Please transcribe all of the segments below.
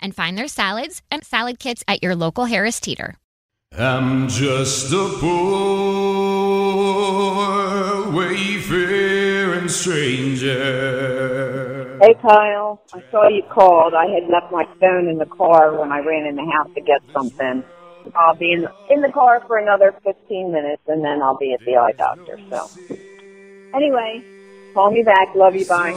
and find their salads and salad kits at your local Harris Teeter. I'm just a poor wayfaring stranger. Hey Kyle, I saw you called. I had left my phone in the car when I ran in the house to get something. I'll be in in the car for another 15 minutes and then I'll be at the eye doctor. So, anyway, call me back. Love you. Bye.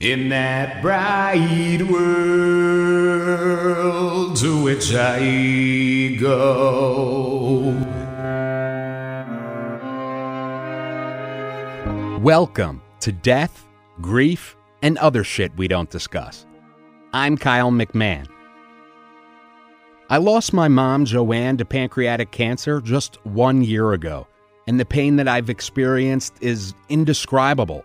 In that bright world to which I go. Welcome to Death, Grief, and Other Shit We Don't Discuss. I'm Kyle McMahon. I lost my mom, Joanne, to pancreatic cancer just one year ago, and the pain that I've experienced is indescribable.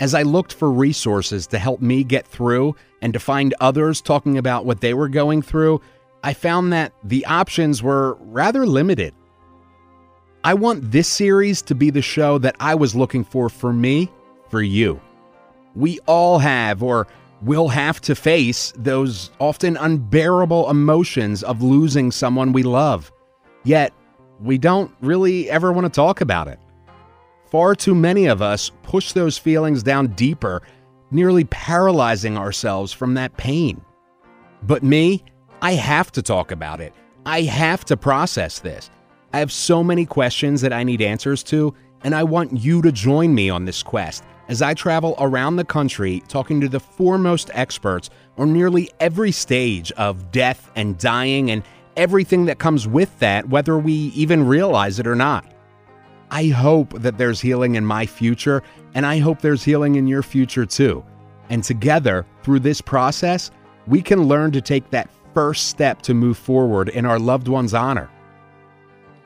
As I looked for resources to help me get through and to find others talking about what they were going through, I found that the options were rather limited. I want this series to be the show that I was looking for for me, for you. We all have or will have to face those often unbearable emotions of losing someone we love. Yet, we don't really ever want to talk about it. Far too many of us push those feelings down deeper, nearly paralyzing ourselves from that pain. But me, I have to talk about it. I have to process this. I have so many questions that I need answers to, and I want you to join me on this quest as I travel around the country talking to the foremost experts on nearly every stage of death and dying and everything that comes with that, whether we even realize it or not. I hope that there's healing in my future, and I hope there's healing in your future too. And together, through this process, we can learn to take that first step to move forward in our loved one's honor.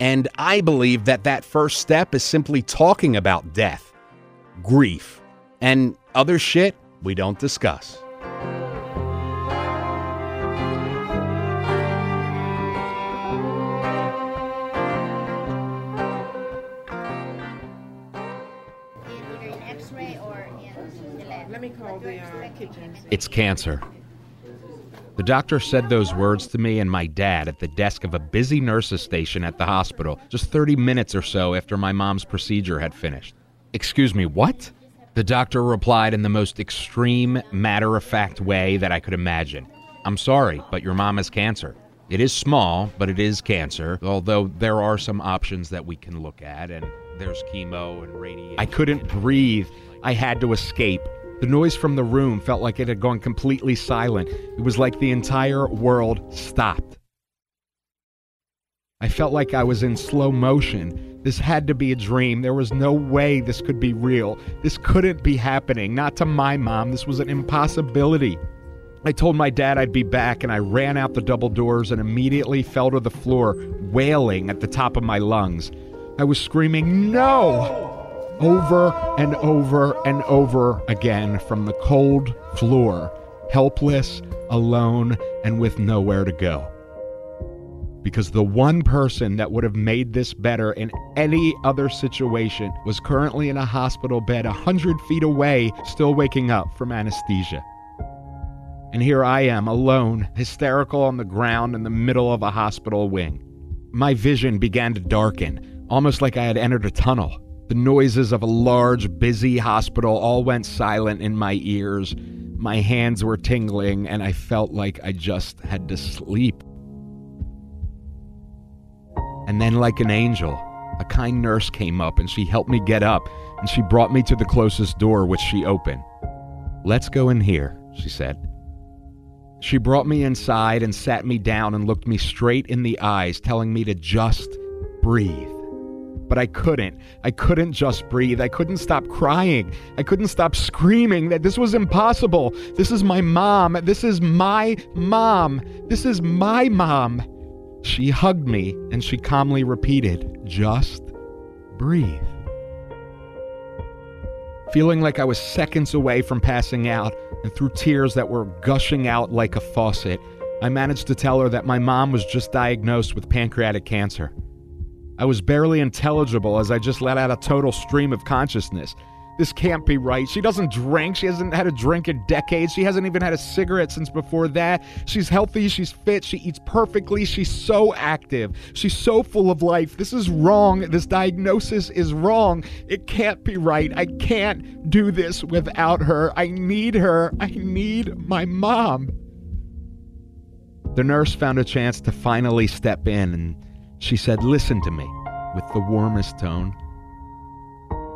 And I believe that that first step is simply talking about death, grief, and other shit we don't discuss. It's cancer. The doctor said those words to me and my dad at the desk of a busy nurse's station at the hospital just 30 minutes or so after my mom's procedure had finished. Excuse me, what? The doctor replied in the most extreme, matter of fact way that I could imagine. I'm sorry, but your mom has cancer. It is small, but it is cancer, although there are some options that we can look at, and there's chemo and radiation. I couldn't breathe. I had to escape. The noise from the room felt like it had gone completely silent. It was like the entire world stopped. I felt like I was in slow motion. This had to be a dream. There was no way this could be real. This couldn't be happening. Not to my mom. This was an impossibility. I told my dad I'd be back, and I ran out the double doors and immediately fell to the floor, wailing at the top of my lungs. I was screaming, No! Over and over and over again from the cold floor, helpless, alone, and with nowhere to go. Because the one person that would have made this better in any other situation was currently in a hospital bed a hundred feet away, still waking up from anesthesia. And here I am, alone, hysterical on the ground in the middle of a hospital wing. My vision began to darken, almost like I had entered a tunnel. The noises of a large, busy hospital all went silent in my ears. My hands were tingling, and I felt like I just had to sleep. And then, like an angel, a kind nurse came up and she helped me get up and she brought me to the closest door, which she opened. Let's go in here, she said. She brought me inside and sat me down and looked me straight in the eyes, telling me to just breathe. But I couldn't. I couldn't just breathe. I couldn't stop crying. I couldn't stop screaming that this was impossible. This is my mom. This is my mom. This is my mom. She hugged me and she calmly repeated, Just breathe. Feeling like I was seconds away from passing out, and through tears that were gushing out like a faucet, I managed to tell her that my mom was just diagnosed with pancreatic cancer. I was barely intelligible as I just let out a total stream of consciousness. This can't be right. She doesn't drink. She hasn't had a drink in decades. She hasn't even had a cigarette since before that. She's healthy. She's fit. She eats perfectly. She's so active. She's so full of life. This is wrong. This diagnosis is wrong. It can't be right. I can't do this without her. I need her. I need my mom. The nurse found a chance to finally step in and she said, Listen to me, with the warmest tone.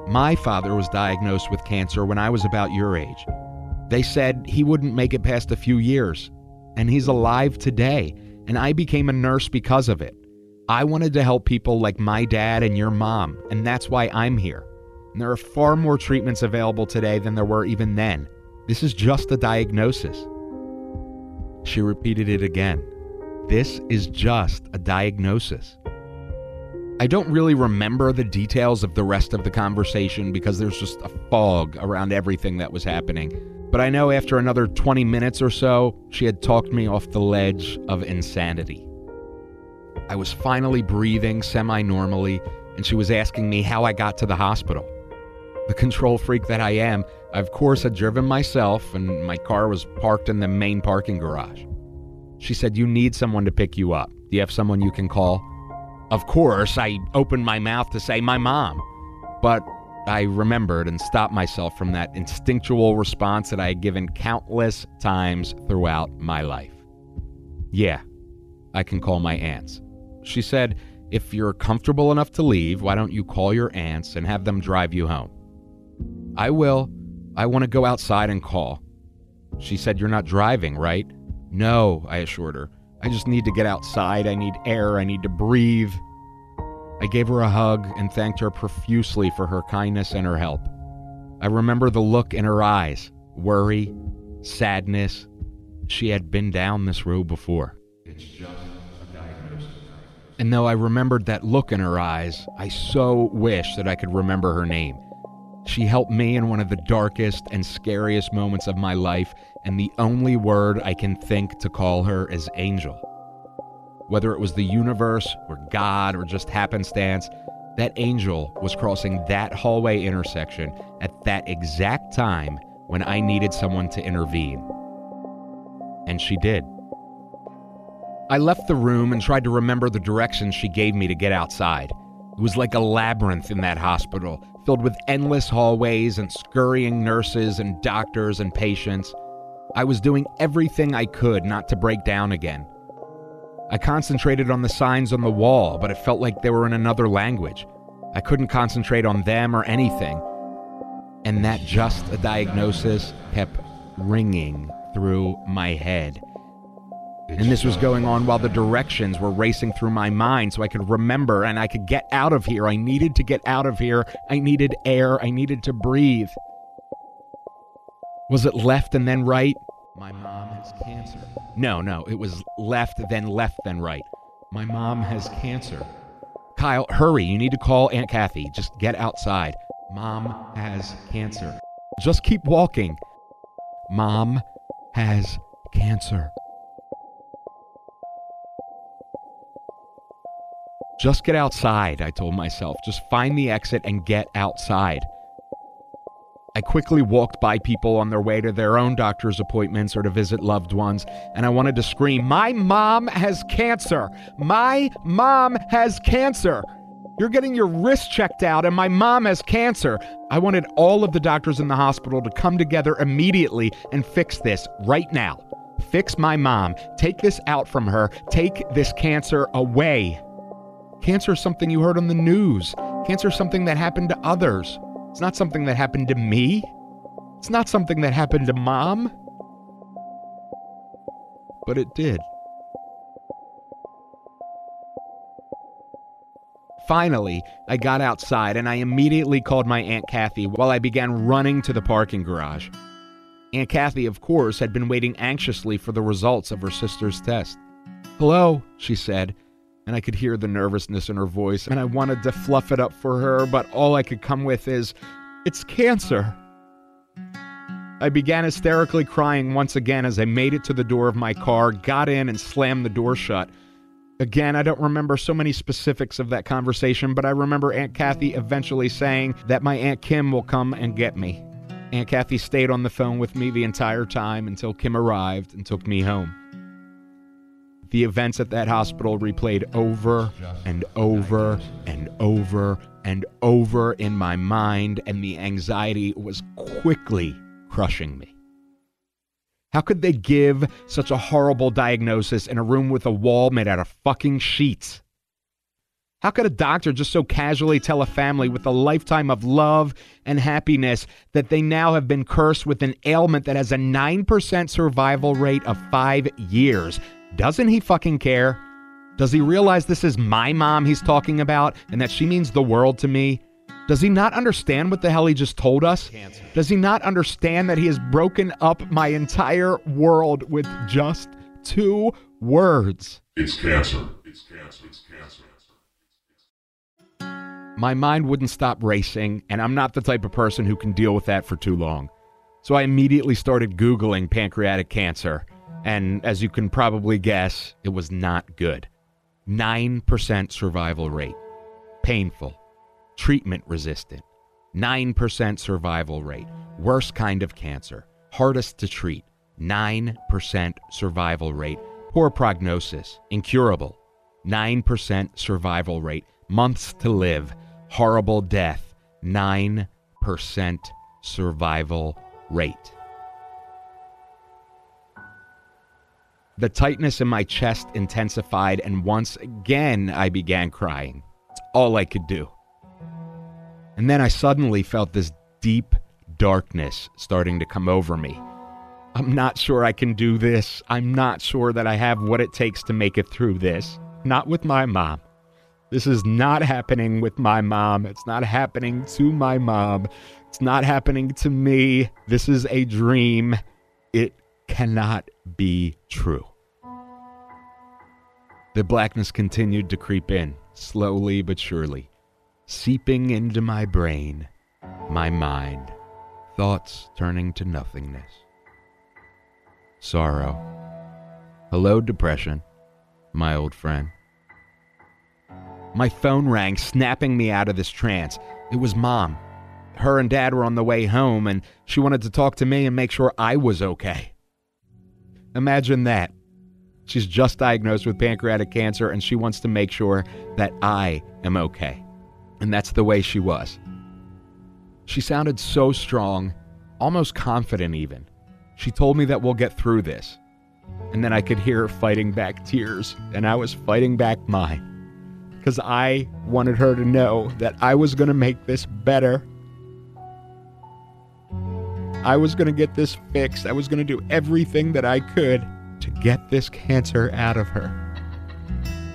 My father was diagnosed with cancer when I was about your age. They said he wouldn't make it past a few years, and he's alive today, and I became a nurse because of it. I wanted to help people like my dad and your mom, and that's why I'm here. And there are far more treatments available today than there were even then. This is just a diagnosis. She repeated it again. This is just a diagnosis. I don't really remember the details of the rest of the conversation because there's just a fog around everything that was happening. But I know after another 20 minutes or so, she had talked me off the ledge of insanity. I was finally breathing semi normally, and she was asking me how I got to the hospital. The control freak that I am, I of course had driven myself, and my car was parked in the main parking garage. She said, You need someone to pick you up. Do you have someone you can call? Of course, I opened my mouth to say my mom, but I remembered and stopped myself from that instinctual response that I had given countless times throughout my life. Yeah, I can call my aunts. She said, If you're comfortable enough to leave, why don't you call your aunts and have them drive you home? I will. I want to go outside and call. She said, You're not driving, right? No, I assured her. I just need to get outside. I need air. I need to breathe. I gave her a hug and thanked her profusely for her kindness and her help. I remember the look in her eyes worry, sadness. She had been down this road before. It's just a diagnosis. And though I remembered that look in her eyes, I so wish that I could remember her name. She helped me in one of the darkest and scariest moments of my life, and the only word I can think to call her is angel. Whether it was the universe or God or just happenstance, that angel was crossing that hallway intersection at that exact time when I needed someone to intervene. And she did. I left the room and tried to remember the directions she gave me to get outside. It was like a labyrinth in that hospital, filled with endless hallways and scurrying nurses and doctors and patients. I was doing everything I could not to break down again. I concentrated on the signs on the wall, but it felt like they were in another language. I couldn't concentrate on them or anything. And that just a diagnosis kept ringing through my head. And this was going on while the directions were racing through my mind so I could remember and I could get out of here. I needed to get out of here. I needed air. I needed to breathe. Was it left and then right? My mom has cancer. No, no, it was left, then left, then right. My mom has cancer. Kyle, hurry. You need to call Aunt Kathy. Just get outside. Mom has cancer. Just keep walking. Mom has cancer. Just get outside, I told myself. Just find the exit and get outside. I quickly walked by people on their way to their own doctor's appointments or to visit loved ones, and I wanted to scream, My mom has cancer! My mom has cancer! You're getting your wrist checked out, and my mom has cancer. I wanted all of the doctors in the hospital to come together immediately and fix this right now. Fix my mom. Take this out from her. Take this cancer away. Cancer is something you heard on the news. Cancer is something that happened to others. It's not something that happened to me. It's not something that happened to mom. But it did. Finally, I got outside and I immediately called my Aunt Kathy while I began running to the parking garage. Aunt Kathy, of course, had been waiting anxiously for the results of her sister's test. Hello, she said, and I could hear the nervousness in her voice, and I wanted to fluff it up for her, but all I could come with is, It's cancer. I began hysterically crying once again as I made it to the door of my car, got in, and slammed the door shut. Again, I don't remember so many specifics of that conversation, but I remember Aunt Kathy eventually saying that my Aunt Kim will come and get me. Aunt Kathy stayed on the phone with me the entire time until Kim arrived and took me home. The events at that hospital replayed over and over and over and over in my mind, and the anxiety was quickly crushing me. How could they give such a horrible diagnosis in a room with a wall made out of fucking sheets? How could a doctor just so casually tell a family with a lifetime of love and happiness that they now have been cursed with an ailment that has a 9% survival rate of five years? Doesn't he fucking care? Does he realize this is my mom he's talking about and that she means the world to me? Does he not understand what the hell he just told us? Cancer. Does he not understand that he has broken up my entire world with just two words? It's cancer. It's cancer. It's cancer. My mind wouldn't stop racing, and I'm not the type of person who can deal with that for too long. So I immediately started Googling pancreatic cancer, and as you can probably guess, it was not good. 9% survival rate. Painful. Treatment resistant, 9% survival rate, worst kind of cancer, hardest to treat, 9% survival rate, poor prognosis, incurable, 9% survival rate, months to live, horrible death, 9% survival rate. The tightness in my chest intensified, and once again I began crying. It's all I could do. And then I suddenly felt this deep darkness starting to come over me. I'm not sure I can do this. I'm not sure that I have what it takes to make it through this. Not with my mom. This is not happening with my mom. It's not happening to my mom. It's not happening to me. This is a dream. It cannot be true. The blackness continued to creep in, slowly but surely seeping into my brain, my mind, thoughts turning to nothingness. Sorrow. Hello, depression, my old friend. My phone rang, snapping me out of this trance. It was mom. Her and dad were on the way home, and she wanted to talk to me and make sure I was okay. Imagine that. She's just diagnosed with pancreatic cancer, and she wants to make sure that I am okay. And that's the way she was. She sounded so strong, almost confident even. She told me that we'll get through this. And then I could hear her fighting back tears, and I was fighting back mine. Because I wanted her to know that I was going to make this better. I was going to get this fixed. I was going to do everything that I could to get this cancer out of her.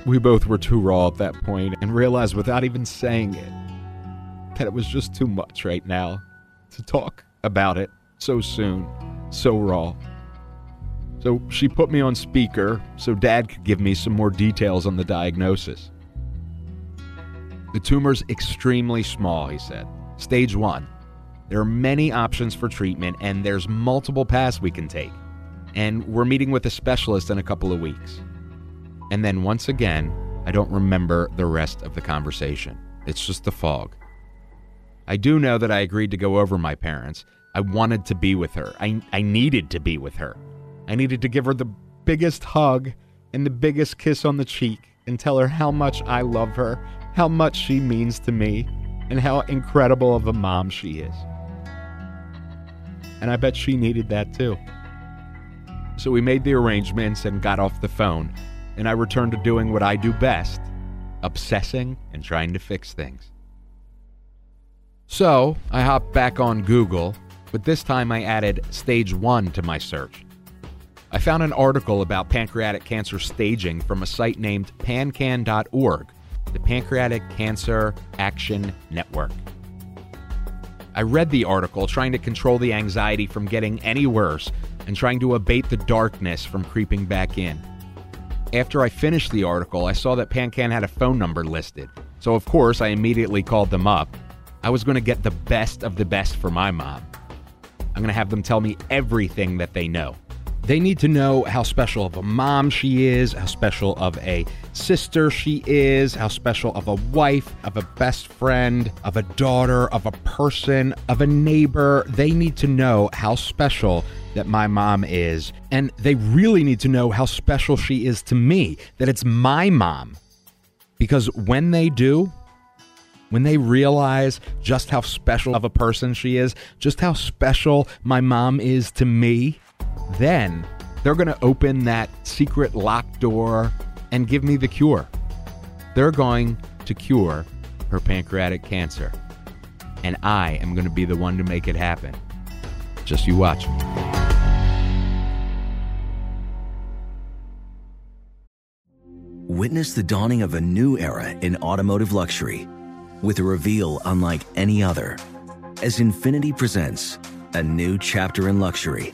We both were too raw at that point and realized without even saying it that it was just too much right now to talk about it so soon, so raw. So she put me on speaker so dad could give me some more details on the diagnosis. The tumor's extremely small, he said. Stage one. There are many options for treatment, and there's multiple paths we can take. And we're meeting with a specialist in a couple of weeks. And then once again, I don't remember the rest of the conversation. It's just the fog. I do know that I agreed to go over my parents. I wanted to be with her. I, I needed to be with her. I needed to give her the biggest hug and the biggest kiss on the cheek and tell her how much I love her, how much she means to me and how incredible of a mom she is. And I bet she needed that too. So we made the arrangements and got off the phone, and I returned to doing what I do best obsessing and trying to fix things. So I hopped back on Google, but this time I added stage one to my search. I found an article about pancreatic cancer staging from a site named pancan.org, the Pancreatic Cancer Action Network. I read the article trying to control the anxiety from getting any worse and trying to abate the darkness from creeping back in. After I finished the article, I saw that PanCan had a phone number listed, so of course I immediately called them up. I was going to get the best of the best for my mom. I'm going to have them tell me everything that they know. They need to know how special of a mom she is, how special of a sister she is, how special of a wife, of a best friend, of a daughter, of a person, of a neighbor. They need to know how special that my mom is. And they really need to know how special she is to me, that it's my mom. Because when they do, when they realize just how special of a person she is, just how special my mom is to me, then they're going to open that secret locked door and give me the cure. They're going to cure her pancreatic cancer. And I am going to be the one to make it happen. Just you watch me. Witness the dawning of a new era in automotive luxury with a reveal unlike any other as Infiniti presents a new chapter in luxury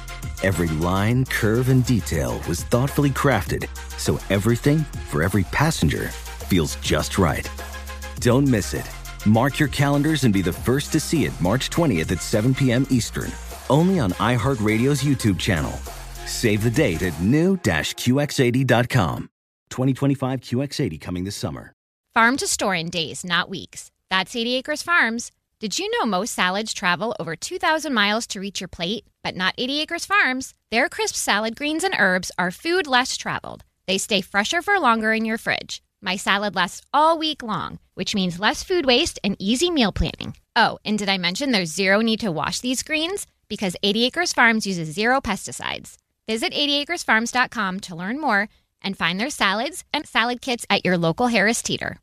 Every line, curve, and detail was thoughtfully crafted so everything for every passenger feels just right. Don't miss it. Mark your calendars and be the first to see it March 20th at 7 p.m. Eastern, only on iHeartRadio's YouTube channel. Save the date at new-QX80.com. 2025 QX80 coming this summer. Farm to store in days, not weeks. That's 80 Acres Farms. Did you know most salads travel over 2,000 miles to reach your plate? But not 80 Acres Farms. Their crisp salad greens and herbs are food less traveled. They stay fresher for longer in your fridge. My salad lasts all week long, which means less food waste and easy meal planning. Oh, and did I mention there's zero need to wash these greens? Because 80 Acres Farms uses zero pesticides. Visit 80acresfarms.com to learn more and find their salads and salad kits at your local Harris Teeter.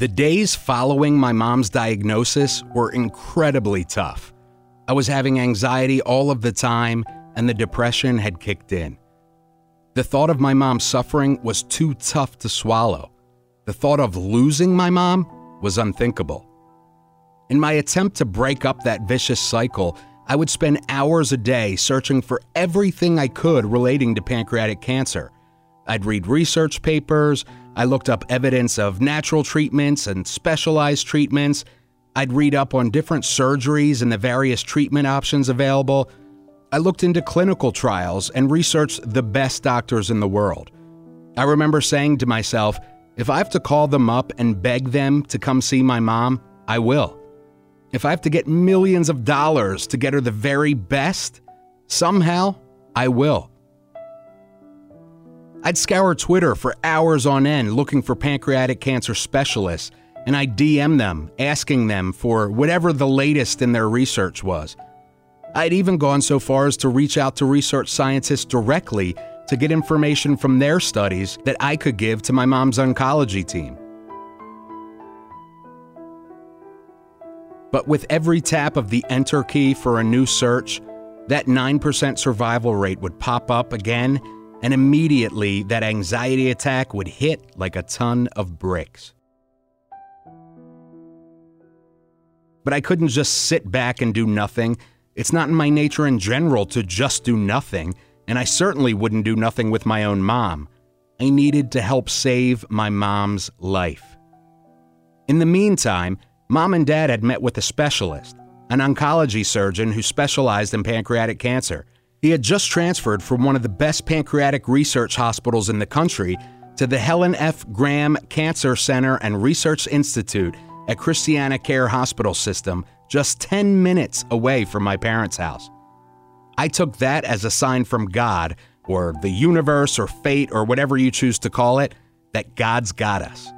The days following my mom's diagnosis were incredibly tough. I was having anxiety all of the time, and the depression had kicked in. The thought of my mom suffering was too tough to swallow. The thought of losing my mom was unthinkable. In my attempt to break up that vicious cycle, I would spend hours a day searching for everything I could relating to pancreatic cancer. I'd read research papers, I looked up evidence of natural treatments and specialized treatments. I'd read up on different surgeries and the various treatment options available. I looked into clinical trials and researched the best doctors in the world. I remember saying to myself, if I have to call them up and beg them to come see my mom, I will. If I have to get millions of dollars to get her the very best, somehow I will. I'd scour Twitter for hours on end looking for pancreatic cancer specialists, and I'd DM them, asking them for whatever the latest in their research was. I'd even gone so far as to reach out to research scientists directly to get information from their studies that I could give to my mom's oncology team. But with every tap of the enter key for a new search, that 9% survival rate would pop up again, and immediately that anxiety attack would hit like a ton of bricks. But I couldn't just sit back and do nothing. It's not in my nature in general to just do nothing, and I certainly wouldn't do nothing with my own mom. I needed to help save my mom's life. In the meantime, mom and dad had met with a specialist, an oncology surgeon who specialized in pancreatic cancer. He had just transferred from one of the best pancreatic research hospitals in the country to the Helen F. Graham Cancer Center and Research Institute at ChristianaCare Hospital System, just 10 minutes away from my parents' house. I took that as a sign from God, or the universe, or fate, or whatever you choose to call it, that God's got us.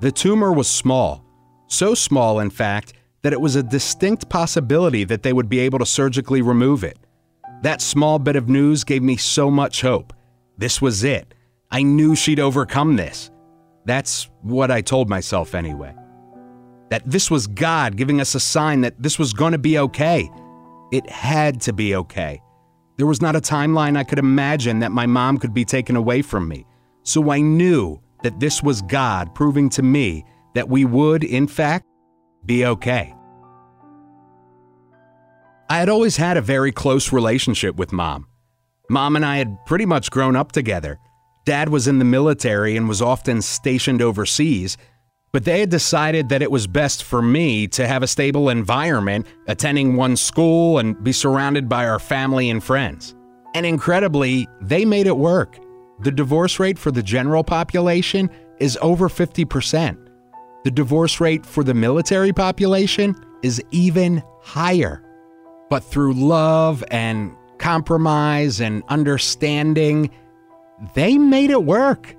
The tumor was small, so small, in fact, that it was a distinct possibility that they would be able to surgically remove it. That small bit of news gave me so much hope. This was it. I knew she'd overcome this. That's what I told myself anyway. That this was God giving us a sign that this was going to be okay. It had to be okay. There was not a timeline I could imagine that my mom could be taken away from me. So I knew that this was God proving to me that we would, in fact, be okay. I had always had a very close relationship with mom. Mom and I had pretty much grown up together. Dad was in the military and was often stationed overseas, but they had decided that it was best for me to have a stable environment, attending one school, and be surrounded by our family and friends. And incredibly, they made it work. The divorce rate for the general population is over 50%. The divorce rate for the military population is even higher. But through love and compromise and understanding, they made it work.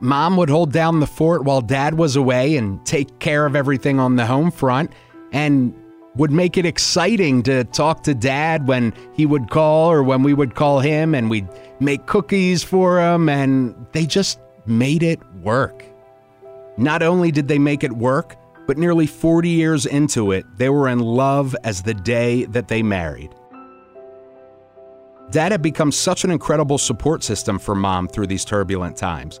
Mom would hold down the fort while dad was away and take care of everything on the home front and would make it exciting to talk to dad when he would call or when we would call him and we'd make cookies for him and they just made it work. Not only did they make it work, but nearly 40 years into it, they were in love as the day that they married. Dad had become such an incredible support system for mom through these turbulent times.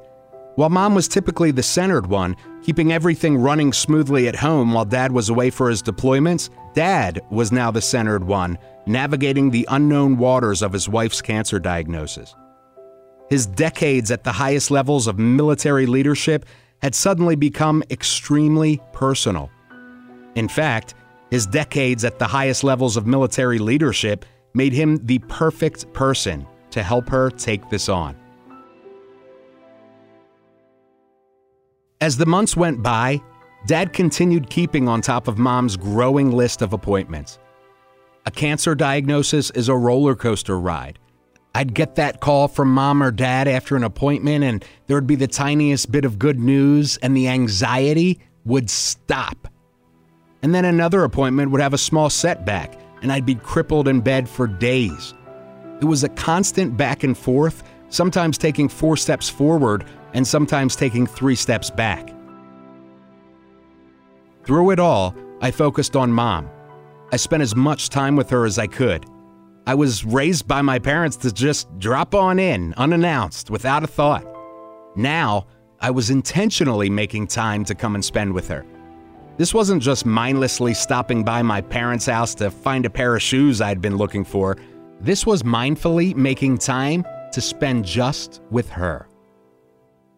While mom was typically the centered one, keeping everything running smoothly at home while dad was away for his deployments, dad was now the centered one, navigating the unknown waters of his wife's cancer diagnosis. His decades at the highest levels of military leadership had suddenly become extremely personal. In fact, his decades at the highest levels of military leadership made him the perfect person to help her take this on. As the months went by, Dad continued keeping on top of Mom's growing list of appointments. A cancer diagnosis is a roller coaster ride. I'd get that call from mom or dad after an appointment, and there would be the tiniest bit of good news, and the anxiety would stop. And then another appointment would have a small setback, and I'd be crippled in bed for days. It was a constant back and forth, sometimes taking four steps forward and sometimes taking three steps back. Through it all, I focused on mom. I spent as much time with her as I could. I was raised by my parents to just drop on in, unannounced, without a thought. Now, I was intentionally making time to come and spend with her. This wasn't just mindlessly stopping by my parents' house to find a pair of shoes I'd been looking for. This was mindfully making time to spend just with her.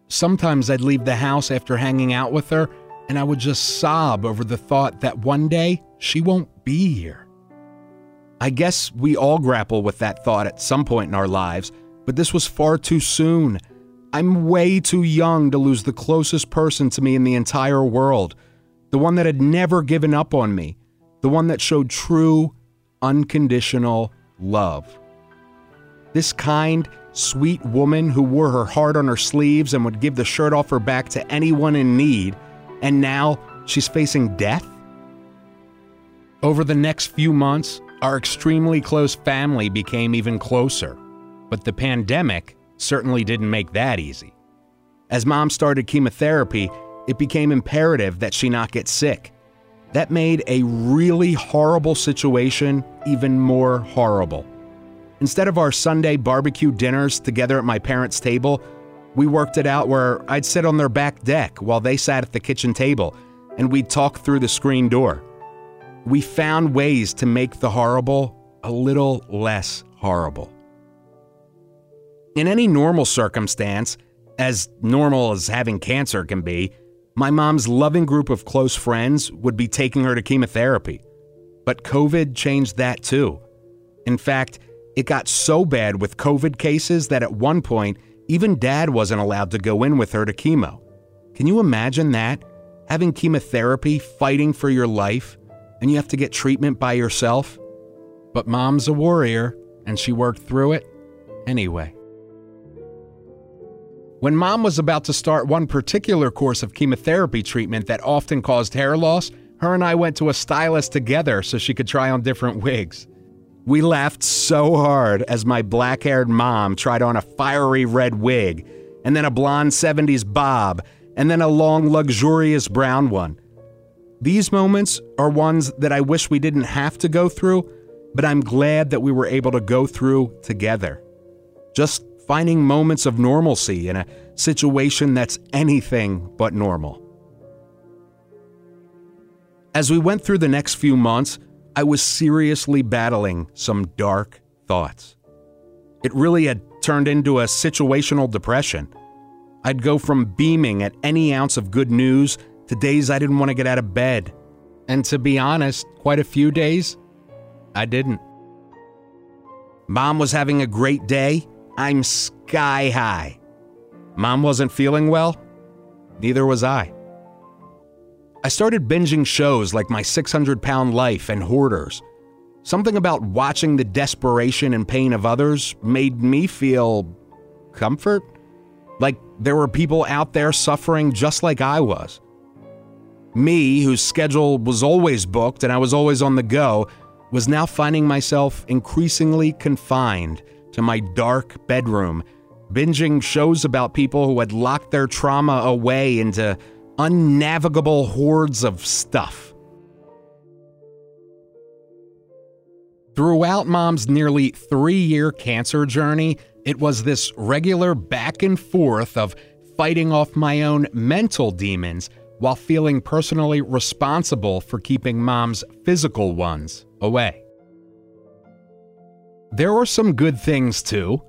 Sometimes I'd leave the house after hanging out with her, and I would just sob over the thought that one day she won't be here. I guess we all grapple with that thought at some point in our lives, but this was far too soon. I'm way too young to lose the closest person to me in the entire world, the one that had never given up on me, the one that showed true, unconditional love. This kind, sweet woman who wore her heart on her sleeves and would give the shirt off her back to anyone in need, and now she's facing death? Over the next few months, our extremely close family became even closer, but the pandemic certainly didn't make that easy. As mom started chemotherapy, it became imperative that she not get sick. That made a really horrible situation even more horrible. Instead of our Sunday barbecue dinners together at my parents' table, we worked it out where I'd sit on their back deck while they sat at the kitchen table and we'd talk through the screen door. We found ways to make the horrible a little less horrible. In any normal circumstance, as normal as having cancer can be, my mom's loving group of close friends would be taking her to chemotherapy. But COVID changed that too. In fact, it got so bad with COVID cases that at one point, even dad wasn't allowed to go in with her to chemo. Can you imagine that? Having chemotherapy, fighting for your life, and you have to get treatment by yourself? But mom's a warrior, and she worked through it anyway. When mom was about to start one particular course of chemotherapy treatment that often caused hair loss, her and I went to a stylist together so she could try on different wigs. We laughed so hard as my black haired mom tried on a fiery red wig, and then a blonde 70s bob, and then a long, luxurious brown one. These moments are ones that I wish we didn't have to go through, but I'm glad that we were able to go through together. Just finding moments of normalcy in a situation that's anything but normal. As we went through the next few months, I was seriously battling some dark thoughts. It really had turned into a situational depression. I'd go from beaming at any ounce of good news to days I didn't want to get out of bed. And to be honest, quite a few days, I didn't. Mom was having a great day, I'm sky high. Mom wasn't feeling well, neither was I. I started binging shows like My 600 Pound Life and Hoarders. Something about watching the desperation and pain of others made me feel comfort. Like there were people out there suffering just like I was. Me, whose schedule was always booked and I was always on the go, was now finding myself increasingly confined to my dark bedroom, binging shows about people who had locked their trauma away into unnavigable hoards of stuff. Throughout mom's nearly three year cancer journey, it was this regular back and forth of fighting off my own mental demons while feeling personally responsible for keeping mom's physical ones away. There were some good things too.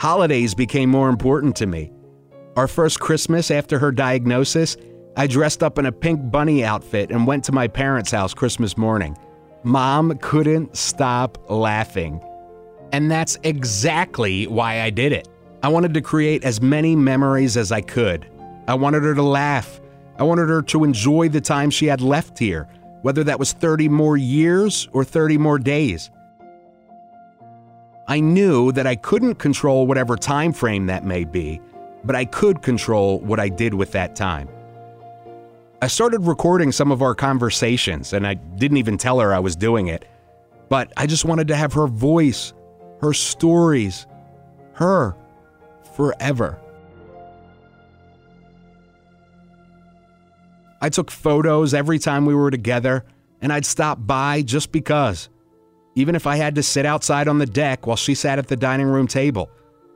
Holidays became more important to me. Our first Christmas after her diagnosis, I dressed up in a pink bunny outfit and went to my parents' house Christmas morning. Mom couldn't stop laughing. And that's exactly why I did it. I wanted to create as many memories as I could. I wanted her to laugh. I wanted her to enjoy the time she had left here, whether that was 30 more years or 30 more days. I knew that I couldn't control whatever time frame that may be, but I could control what I did with that time. I started recording some of our conversations, and I didn't even tell her I was doing it. But I just wanted to have her voice, her stories, her forever. I took photos every time we were together, and I'd stop by just because even if I had to sit outside on the deck while she sat at the dining room table.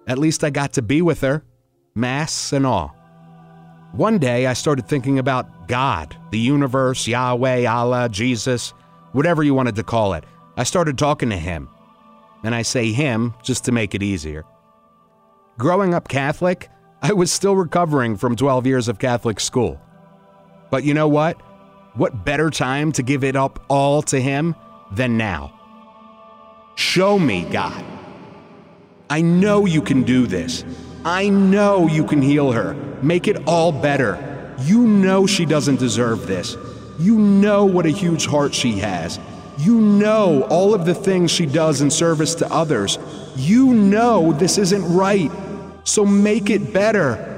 At least I got to be with her, masks and all. One day I started thinking about God, the universe, Yahweh, Allah, Jesus, whatever you wanted to call it. I started talking to him. And I say him just to make it easier. Growing up Catholic, I was still recovering from 12 years of Catholic school. But you know what? What better time to give it up all to him than now? Show me, God. I know you can do this. I know you can heal her, make it all better. You know she doesn't deserve this. You know what a huge heart she has. You know all of the things she does in service to others. You know this isn't right. So make it better.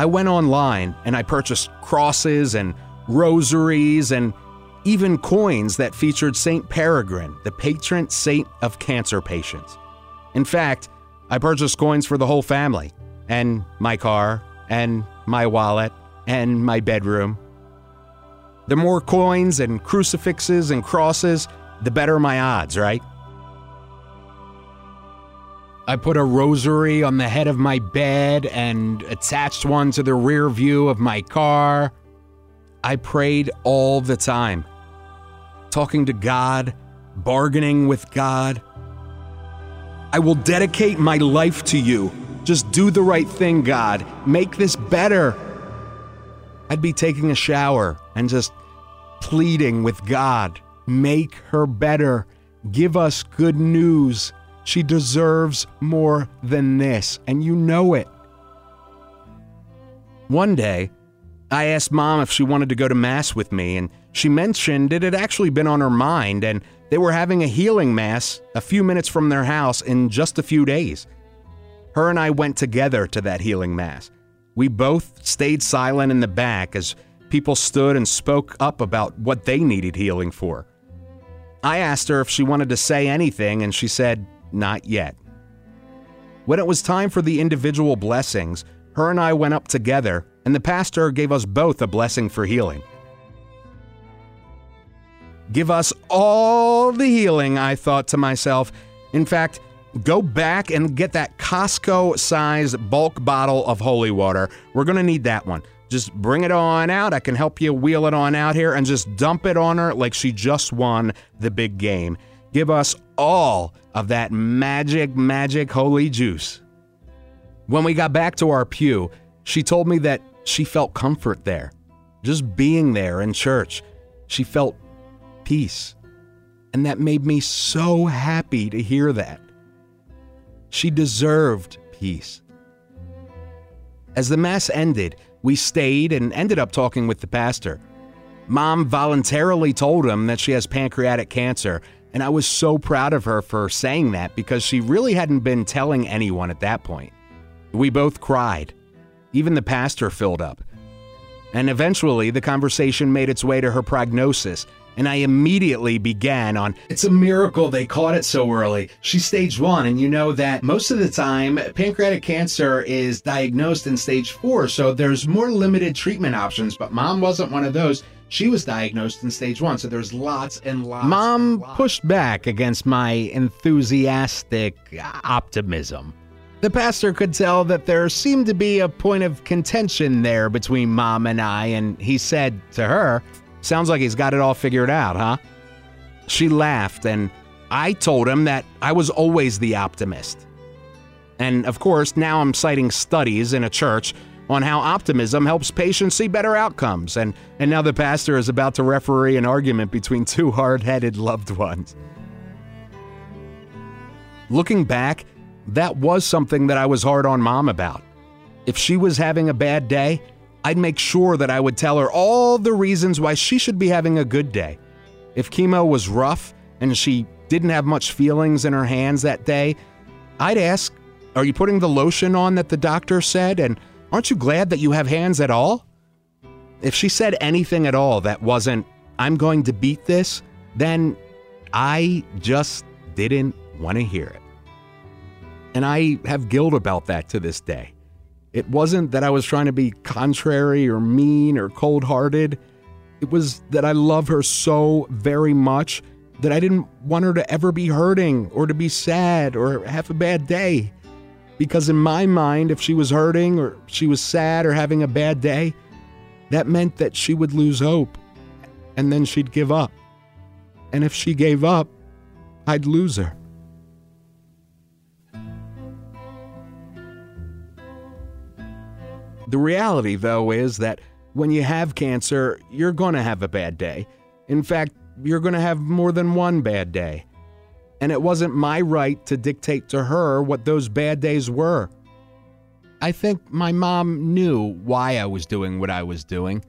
I went online and I purchased crosses and rosaries and even coins that featured St. Peregrine, the patron saint of cancer patients. In fact, I purchased coins for the whole family, and my car, and my wallet, and my bedroom, The more coins and crucifixes and crosses, the better my odds, right? I put a rosary on the head of my bed and attached one to the rear view of my car. I prayed all the time, talking to God, bargaining with God. I will dedicate my life to you. Just do the right thing, God. Make this better. I'd be taking a shower and just pleading with God make her better. Give us good news. She deserves more than this, and you know it. One day, I asked mom if she wanted to go to Mass with me, and she mentioned it had actually been on her mind, and they were having a healing Mass a few minutes from their house in just a few days. Her and I went together to that healing Mass. We both stayed silent in the back as people stood and spoke up about what they needed healing for. I asked her if she wanted to say anything, and she said, not yet. When it was time for the individual blessings, her and I went up together, and the pastor gave us both a blessing for healing. Give us all the healing, I thought to myself. In fact, go back and get that Costco sized bulk bottle of holy water. We're going to need that one. Just bring it on out. I can help you wheel it on out here and just dump it on her like she just won the big game. Give us all of that magic, magic holy juice. When we got back to our pew, she told me that she felt comfort there. Just being there in church, she felt peace. And that made me so happy to hear that. She deserved peace. As the Mass ended, we stayed and ended up talking with the pastor. Mom voluntarily told him that she has pancreatic cancer, and I was so proud of her for saying that because she really hadn't been telling anyone at that point. We both cried. Even the pastor filled up. And eventually, the conversation made its way to her prognosis, and I immediately began on It's a miracle they caught it so early. She's stage one, and you know that most of the time, pancreatic cancer is diagnosed in stage four, so there's more limited treatment options, but mom wasn't one of those. She was diagnosed in stage one, so there's lots and lots. Mom lots. pushed back against my enthusiastic optimism. The pastor could tell that there seemed to be a point of contention there between mom and I, and he said to her, Sounds like he's got it all figured out, huh? She laughed, and I told him that I was always the optimist. And of course, now I'm citing studies in a church on how optimism helps patients see better outcomes. And, and now the pastor is about to referee an argument between two hard headed loved ones. Looking back, that was something that I was hard on mom about. If she was having a bad day, I'd make sure that I would tell her all the reasons why she should be having a good day. If chemo was rough and she didn't have much feelings in her hands that day, I'd ask, Are you putting the lotion on that the doctor said? And aren't you glad that you have hands at all? If she said anything at all that wasn't, I'm going to beat this, then I just didn't want to hear it. And I have guilt about that to this day. It wasn't that I was trying to be contrary or mean or cold hearted. It was that I love her so very much that I didn't want her to ever be hurting or to be sad or have a bad day. Because in my mind, if she was hurting or she was sad or having a bad day, that meant that she would lose hope and then she'd give up. And if she gave up, I'd lose her. The reality, though, is that when you have cancer, you're going to have a bad day. In fact, you're going to have more than one bad day. And it wasn't my right to dictate to her what those bad days were. I think my mom knew why I was doing what I was doing.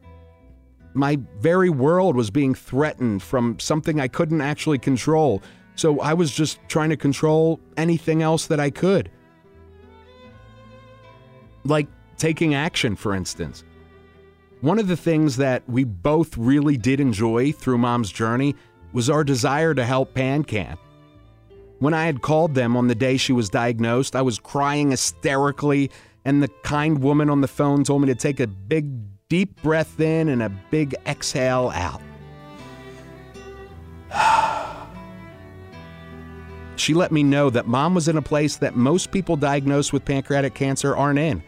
My very world was being threatened from something I couldn't actually control, so I was just trying to control anything else that I could. Like taking action, for instance. One of the things that we both really did enjoy through Mom's journey was our desire to help PanCan. When I had called them on the day she was diagnosed, I was crying hysterically, and the kind woman on the phone told me to take a big deep breath in and a big exhale out. she let me know that mom was in a place that most people diagnosed with pancreatic cancer aren't in.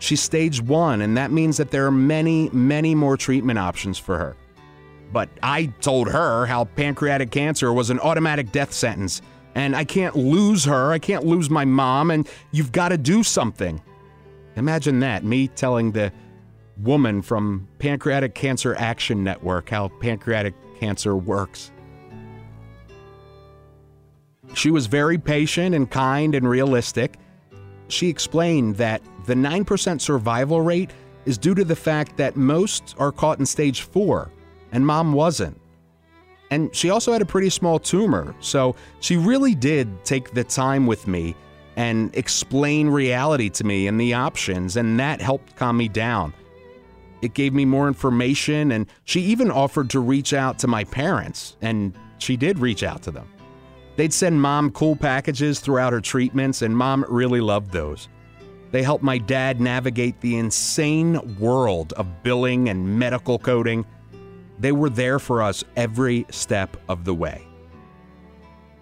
She's stage one, and that means that there are many, many more treatment options for her. But I told her how pancreatic cancer was an automatic death sentence, and I can't lose her, I can't lose my mom, and you've got to do something. Imagine that, me telling the woman from Pancreatic Cancer Action Network how pancreatic cancer works. She was very patient and kind and realistic. She explained that the 9% survival rate is due to the fact that most are caught in stage 4 and mom wasn't. And she also had a pretty small tumor, so she really did take the time with me and explain reality to me and the options, and that helped calm me down. It gave me more information, and she even offered to reach out to my parents, and she did reach out to them. They'd send mom cool packages throughout her treatments, and mom really loved those. They helped my dad navigate the insane world of billing and medical coding. They were there for us every step of the way.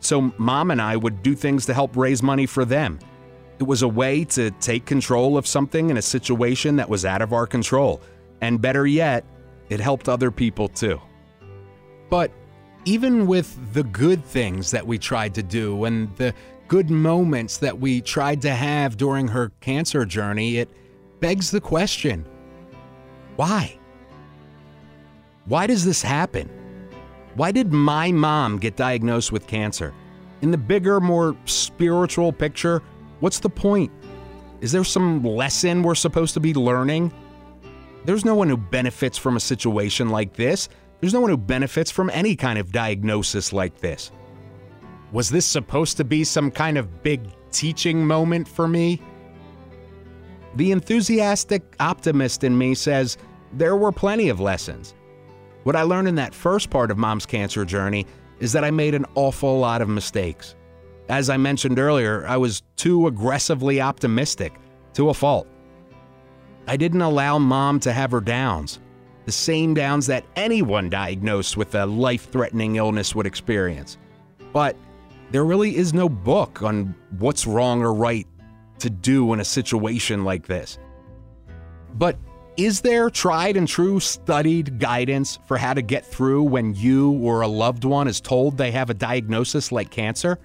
So, mom and I would do things to help raise money for them. It was a way to take control of something in a situation that was out of our control. And better yet, it helped other people too. But even with the good things that we tried to do and the good moments that we tried to have during her cancer journey, it begs the question why? Why does this happen? Why did my mom get diagnosed with cancer? In the bigger, more spiritual picture, what's the point? Is there some lesson we're supposed to be learning? There's no one who benefits from a situation like this. There's no one who benefits from any kind of diagnosis like this. Was this supposed to be some kind of big teaching moment for me? The enthusiastic optimist in me says there were plenty of lessons. What I learned in that first part of mom's cancer journey is that I made an awful lot of mistakes. As I mentioned earlier, I was too aggressively optimistic to a fault. I didn't allow mom to have her downs, the same downs that anyone diagnosed with a life threatening illness would experience. But there really is no book on what's wrong or right to do in a situation like this. But is there tried and true studied guidance for how to get through when you or a loved one is told they have a diagnosis like cancer?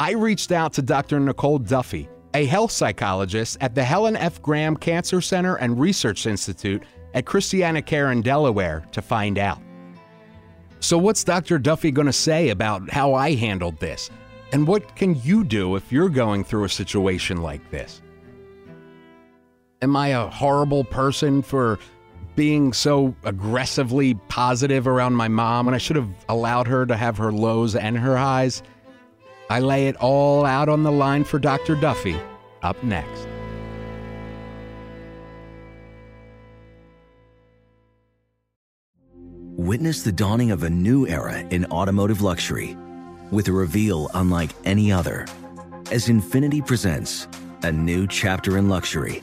I reached out to Dr. Nicole Duffy, a health psychologist at the Helen F. Graham Cancer Center and Research Institute at ChristianaCare in Delaware, to find out. So, what's Dr. Duffy going to say about how I handled this? And what can you do if you're going through a situation like this? Am I a horrible person for being so aggressively positive around my mom when I should have allowed her to have her lows and her highs? I lay it all out on the line for Dr. Duffy up next. Witness the dawning of a new era in automotive luxury with a reveal unlike any other as Infiniti presents a new chapter in luxury,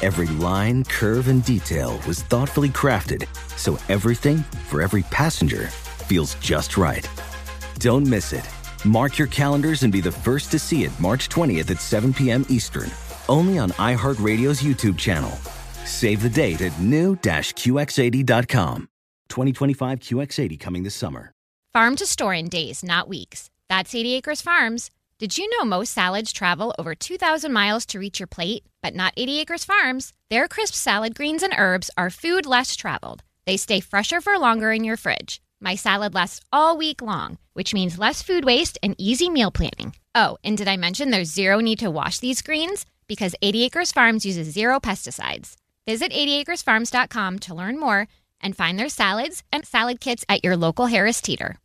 Every line, curve, and detail was thoughtfully crafted so everything for every passenger feels just right. Don't miss it. Mark your calendars and be the first to see it March 20th at 7 p.m. Eastern, only on iHeartRadio's YouTube channel. Save the date at new-QX80.com. 2025 QX80 coming this summer. Farm to store in days, not weeks. That's 80 Acres Farms. Did you know most salads travel over 2,000 miles to reach your plate? But not 80 Acres Farms. Their crisp salad greens and herbs are food less traveled. They stay fresher for longer in your fridge. My salad lasts all week long, which means less food waste and easy meal planning. Oh, and did I mention there's zero need to wash these greens? Because 80 Acres Farms uses zero pesticides. Visit 80acresfarms.com to learn more and find their salads and salad kits at your local Harris Teeter.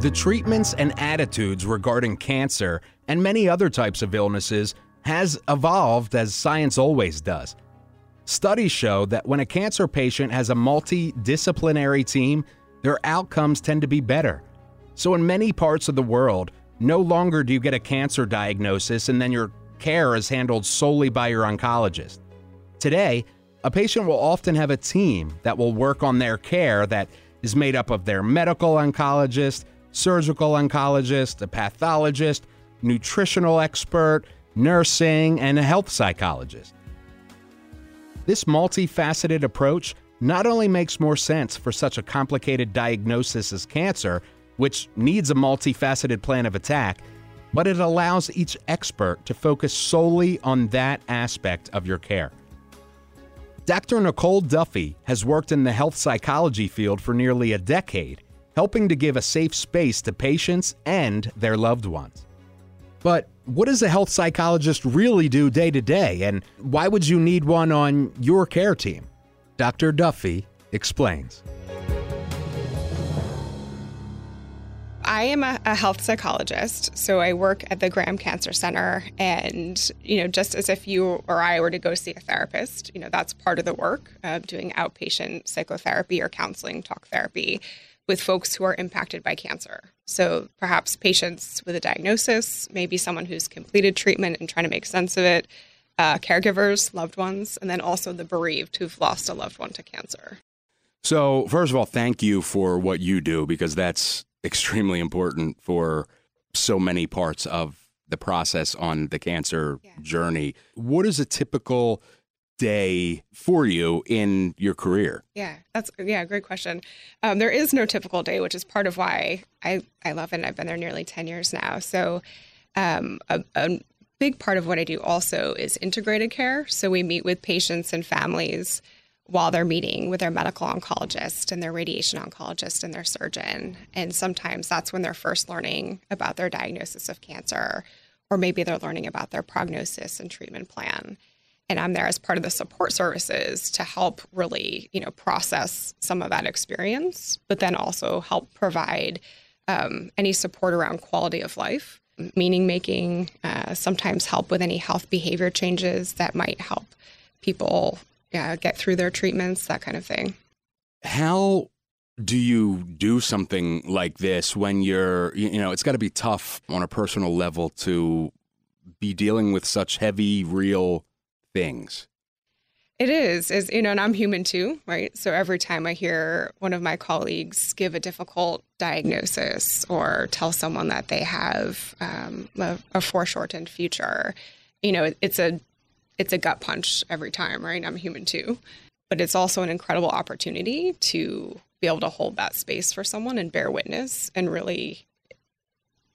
The treatments and attitudes regarding cancer and many other types of illnesses has evolved as science always does. Studies show that when a cancer patient has a multidisciplinary team, their outcomes tend to be better. So, in many parts of the world, no longer do you get a cancer diagnosis and then your care is handled solely by your oncologist. Today, a patient will often have a team that will work on their care that is made up of their medical oncologist, surgical oncologist, a pathologist, nutritional expert, nursing, and a health psychologist. This multifaceted approach not only makes more sense for such a complicated diagnosis as cancer, which needs a multifaceted plan of attack, but it allows each expert to focus solely on that aspect of your care. Dr. Nicole Duffy has worked in the health psychology field for nearly a decade, helping to give a safe space to patients and their loved ones. But what does a health psychologist really do day to day, and why would you need one on your care team? Dr. Duffy explains. I am a, health psychologist, so I work at the Graham Cancer Center. And, you know, just as if you or I were to go see a therapist, you know, that's part of the work of doing outpatient psychotherapy or counseling, talk therapy with folks who are impacted by cancer. So perhaps patients with a diagnosis, maybe someone who's completed treatment and trying to make sense of it, uh, caregivers, loved ones, and then also the bereaved who've lost a loved one to cancer. So, first of all, thank you for what you do because that's extremely important for so many parts of the process on the cancer yeah. journey. What is a typical day for you in your career? Yeah, that's yeah, great question. Um, there is no typical day, which is part of why I I love it. And I've been there nearly ten years now. So, um, a, a big part of what I do also is integrated care. So we meet with patients and families while they're meeting with their medical oncologist and their radiation oncologist and their surgeon. And sometimes that's when they're first learning about their diagnosis of cancer, or maybe they're learning about their prognosis and treatment plan. And I'm there as part of the support services to help really, you know, process some of that experience, but then also help provide um, any support around quality of life, meaning making, uh, sometimes help with any health behavior changes that might help people yeah, get through their treatments, that kind of thing. How do you do something like this when you're, you know, it's got to be tough on a personal level to be dealing with such heavy, real things? It is, is you know, and I'm human too, right? So every time I hear one of my colleagues give a difficult diagnosis or tell someone that they have um, a, a foreshortened future, you know, it's a it's a gut punch every time, right? I'm human too. But it's also an incredible opportunity to be able to hold that space for someone and bear witness and really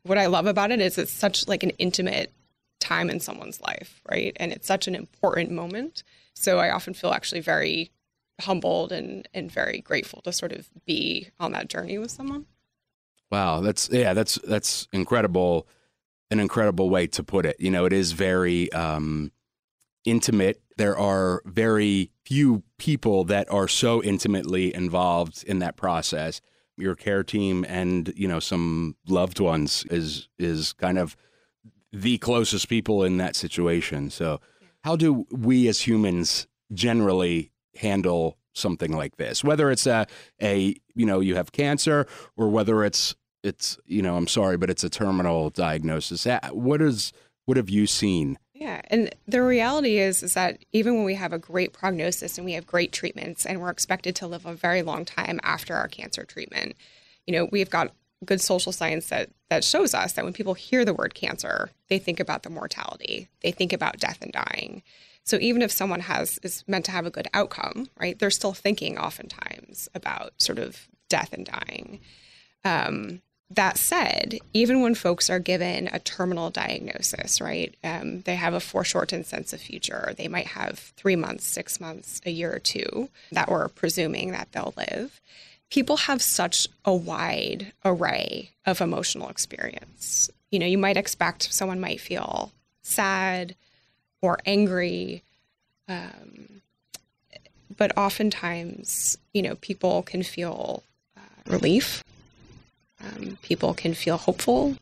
what I love about it is it's such like an intimate time in someone's life, right? And it's such an important moment. So I often feel actually very humbled and and very grateful to sort of be on that journey with someone. Wow, that's yeah, that's that's incredible an incredible way to put it. You know, it is very um intimate. There are very few people that are so intimately involved in that process. Your care team and you know some loved ones is is kind of the closest people in that situation. So, how do we as humans generally handle something like this? Whether it's a a you know you have cancer or whether it's it's you know I'm sorry, but it's a terminal diagnosis. What is what have you seen yeah, and the reality is is that even when we have a great prognosis and we have great treatments and we're expected to live a very long time after our cancer treatment, you know, we've got good social science that that shows us that when people hear the word cancer, they think about the mortality. They think about death and dying. So even if someone has is meant to have a good outcome, right, they're still thinking oftentimes about sort of death and dying. Um, that said, even when folks are given a terminal diagnosis, right, um, they have a foreshortened sense of future. They might have three months, six months, a year or two that we're presuming that they'll live. People have such a wide array of emotional experience. You know, you might expect someone might feel sad or angry, um, but oftentimes, you know, people can feel uh, relief um, people can feel hopeful.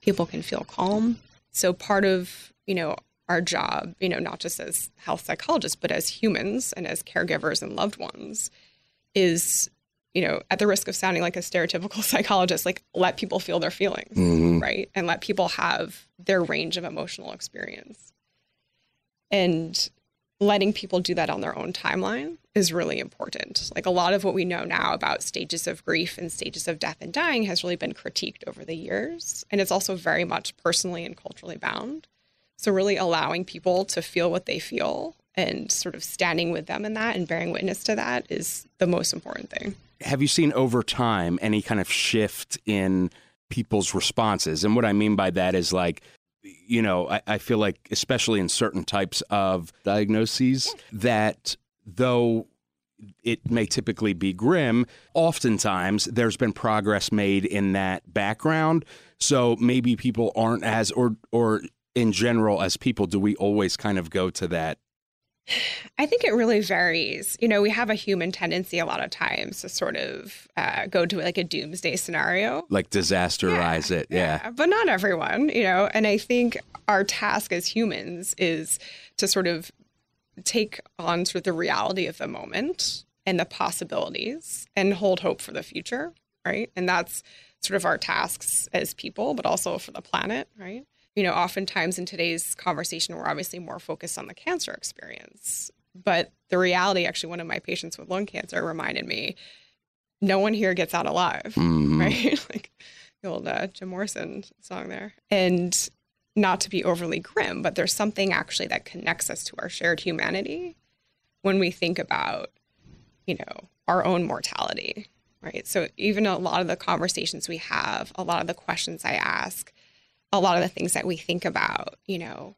People can feel calm. So part of you know our job, you know, not just as health psychologists, but as humans and as caregivers and loved ones, is you know, at the risk of sounding like a stereotypical psychologist, like let people feel their feelings, mm-hmm. right? And let people have their range of emotional experience. And letting people do that on their own timeline is really important. Like a lot of what we know now about stages of grief and stages of death and dying has really been critiqued over the years. And it's also very much personally and culturally bound. So, really allowing people to feel what they feel and sort of standing with them in that and bearing witness to that is the most important thing. Have you seen over time any kind of shift in people's responses? And what I mean by that is like, you know, I, I, feel like, especially in certain types of diagnoses, that though it may typically be grim, oftentimes there's been progress made in that background. So maybe people aren't as, or, or in general, as people, do we always kind of go to that I think it really varies. You know, we have a human tendency a lot of times to sort of uh, go to like a doomsday scenario, like disasterize yeah, it. Yeah. yeah. But not everyone, you know. And I think our task as humans is to sort of take on sort of the reality of the moment and the possibilities and hold hope for the future, right? And that's sort of our tasks as people, but also for the planet, right? You know, oftentimes in today's conversation, we're obviously more focused on the cancer experience. But the reality, actually, one of my patients with lung cancer reminded me no one here gets out alive, mm-hmm. right? like the old uh, Jim Morrison song there. And not to be overly grim, but there's something actually that connects us to our shared humanity when we think about, you know, our own mortality, right? So even a lot of the conversations we have, a lot of the questions I ask, a lot of the things that we think about, you know,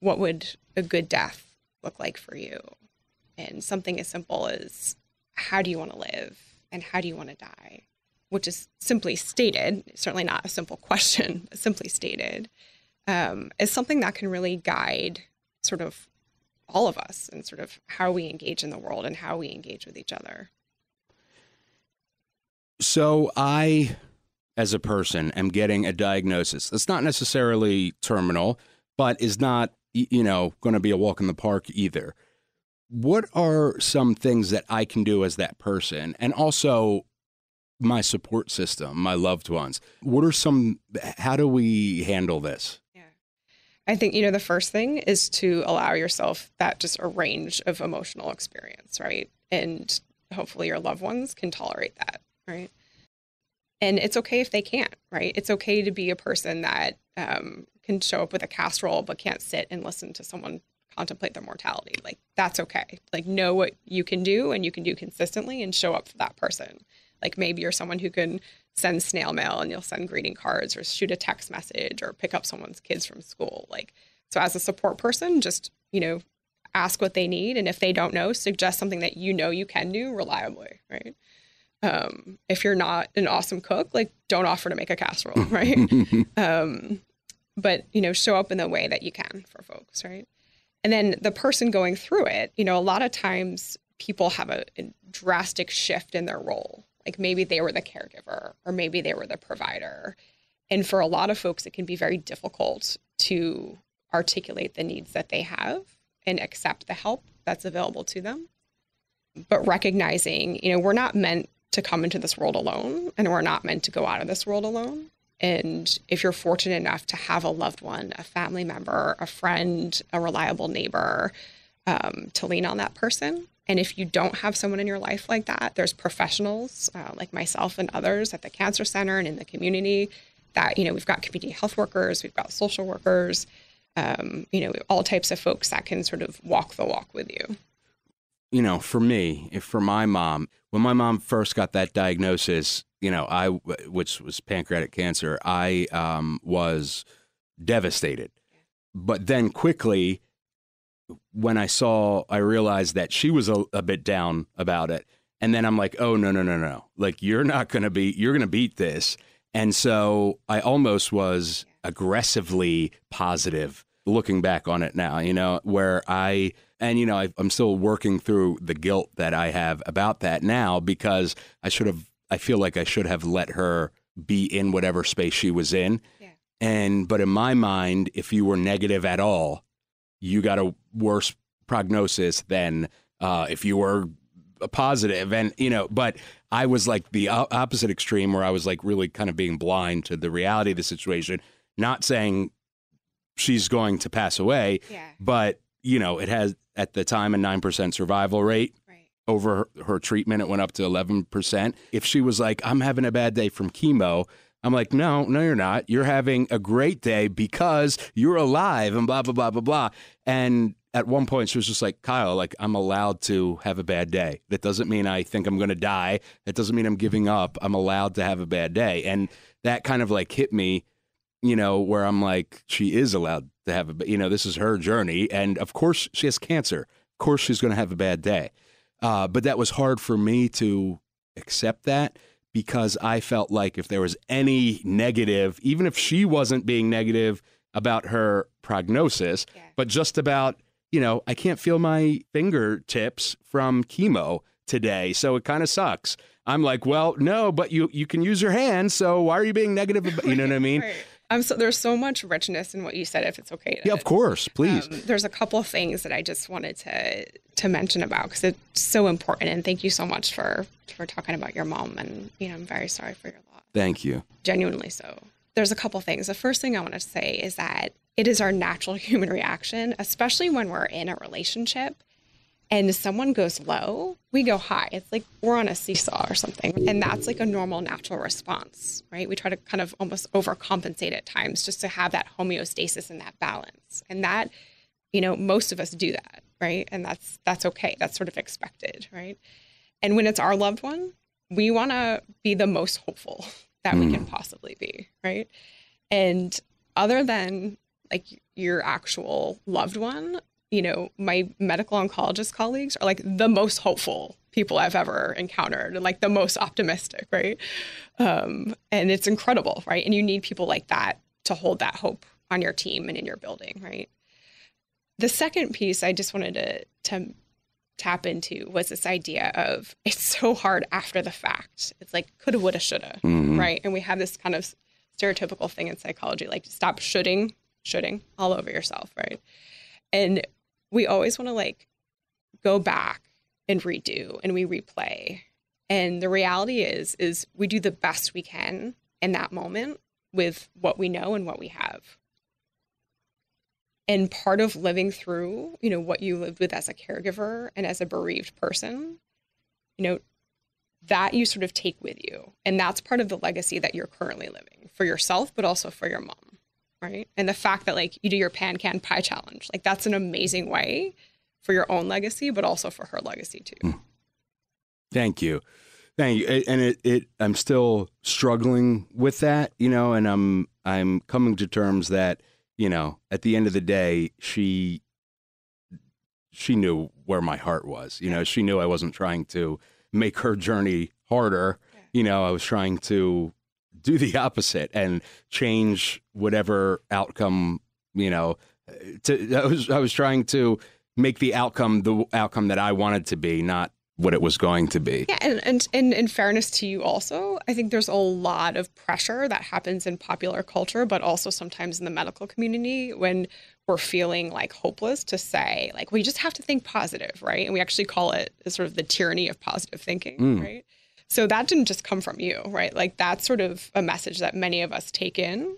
what would a good death look like for you? And something as simple as how do you want to live and how do you want to die? Which is simply stated, certainly not a simple question, but simply stated, um, is something that can really guide sort of all of us and sort of how we engage in the world and how we engage with each other. So I as a person am getting a diagnosis that's not necessarily terminal, but is not, you know, going to be a walk in the park either. What are some things that I can do as that person? And also my support system, my loved ones. What are some, how do we handle this? Yeah. I think, you know, the first thing is to allow yourself that just a range of emotional experience, right? And hopefully your loved ones can tolerate that, right? And it's okay if they can't, right? It's okay to be a person that um, can show up with a casserole but can't sit and listen to someone contemplate their mortality. Like, that's okay. Like, know what you can do and you can do consistently and show up for that person. Like, maybe you're someone who can send snail mail and you'll send greeting cards or shoot a text message or pick up someone's kids from school. Like, so as a support person, just, you know, ask what they need. And if they don't know, suggest something that you know you can do reliably, right? Um, if you're not an awesome cook, like don't offer to make a casserole, right? um, but you know, show up in the way that you can for folks, right? And then the person going through it, you know, a lot of times people have a, a drastic shift in their role. Like maybe they were the caregiver, or maybe they were the provider. And for a lot of folks, it can be very difficult to articulate the needs that they have and accept the help that's available to them. But recognizing, you know, we're not meant to come into this world alone, and we're not meant to go out of this world alone. And if you're fortunate enough to have a loved one, a family member, a friend, a reliable neighbor, um, to lean on that person. And if you don't have someone in your life like that, there's professionals uh, like myself and others at the Cancer Center and in the community that, you know, we've got community health workers, we've got social workers um, you know, all types of folks that can sort of walk the walk with you. You know, for me, if for my mom, when my mom first got that diagnosis, you know, I which was pancreatic cancer, I um, was devastated. But then quickly, when I saw, I realized that she was a, a bit down about it. And then I'm like, oh, no, no, no, no. Like, you're not going to be, you're going to beat this. And so I almost was aggressively positive looking back on it now, you know, where I, and, you know, I, I'm still working through the guilt that I have about that now because I should have, I feel like I should have let her be in whatever space she was in. Yeah. And, but in my mind, if you were negative at all, you got a worse prognosis than uh, if you were a positive and you know but i was like the opposite extreme where i was like really kind of being blind to the reality of the situation not saying she's going to pass away Yeah. but you know it has at the time a 9% survival rate. Right. over her, her treatment it went up to 11% if she was like i'm having a bad day from chemo i'm like no no you're not. You're having a great day because you're alive and blah blah blah blah blah. And at one point she was just like kyle like i'm allowed to have a bad day. That doesn't mean i think i'm going to die. That doesn't mean i'm giving up. I'm allowed to have a bad day. And that kind of like hit me you know where i'm like she is allowed to have a you know this is her journey and of course she has cancer of course she's going to have a bad day uh, but that was hard for me to accept that because I felt like if there was any negative, even if she wasn't being negative about her prognosis, but just about, you know, I can't feel my fingertips from chemo today. So it kind of sucks. I'm like, well, no, but you you can use your hands. So why are you being negative? About, you know what I mean? Right. Um, so there's so much richness in what you said. If it's okay, to, Yeah, of course, please. Um, there's a couple of things that I just wanted to to mention about because it's so important. And thank you so much for for talking about your mom. And you know, I'm very sorry for your loss. Thank you. Genuinely so. There's a couple things. The first thing I want to say is that it is our natural human reaction, especially when we're in a relationship and someone goes low, we go high. It's like we're on a seesaw or something. And that's like a normal natural response, right? We try to kind of almost overcompensate at times just to have that homeostasis and that balance. And that, you know, most of us do that, right? And that's that's okay. That's sort of expected, right? And when it's our loved one, we want to be the most hopeful that we can hmm. possibly be, right? And other than like your actual loved one, you know, my medical oncologist colleagues are like the most hopeful people I've ever encountered and like the most optimistic, right? Um, and it's incredible, right? And you need people like that to hold that hope on your team and in your building, right? The second piece I just wanted to to tap into was this idea of it's so hard after the fact. It's like coulda, woulda, shoulda, Mhm. right? And we have this kind of stereotypical thing in psychology, like stop shoulding, shoulding all over yourself, right? And we always want to like go back and redo and we replay. And the reality is, is we do the best we can in that moment with what we know and what we have. And part of living through, you know, what you lived with as a caregiver and as a bereaved person, you know, that you sort of take with you. And that's part of the legacy that you're currently living for yourself, but also for your mom. Right. And the fact that like you do your PanCan pie challenge, like that's an amazing way for your own legacy, but also for her legacy too. Hmm. Thank you. Thank you. And it, it I'm still struggling with that, you know, and I'm I'm coming to terms that, you know, at the end of the day, she she knew where my heart was. You know, she knew I wasn't trying to make her journey harder. You know, I was trying to do the opposite and change whatever outcome, you know, to I was I was trying to make the outcome the outcome that I wanted to be, not what it was going to be. Yeah, and, and and in fairness to you also, I think there's a lot of pressure that happens in popular culture, but also sometimes in the medical community when we're feeling like hopeless to say, like, we just have to think positive, right? And we actually call it sort of the tyranny of positive thinking, Mm. right? So that didn't just come from you, right? Like that's sort of a message that many of us take in.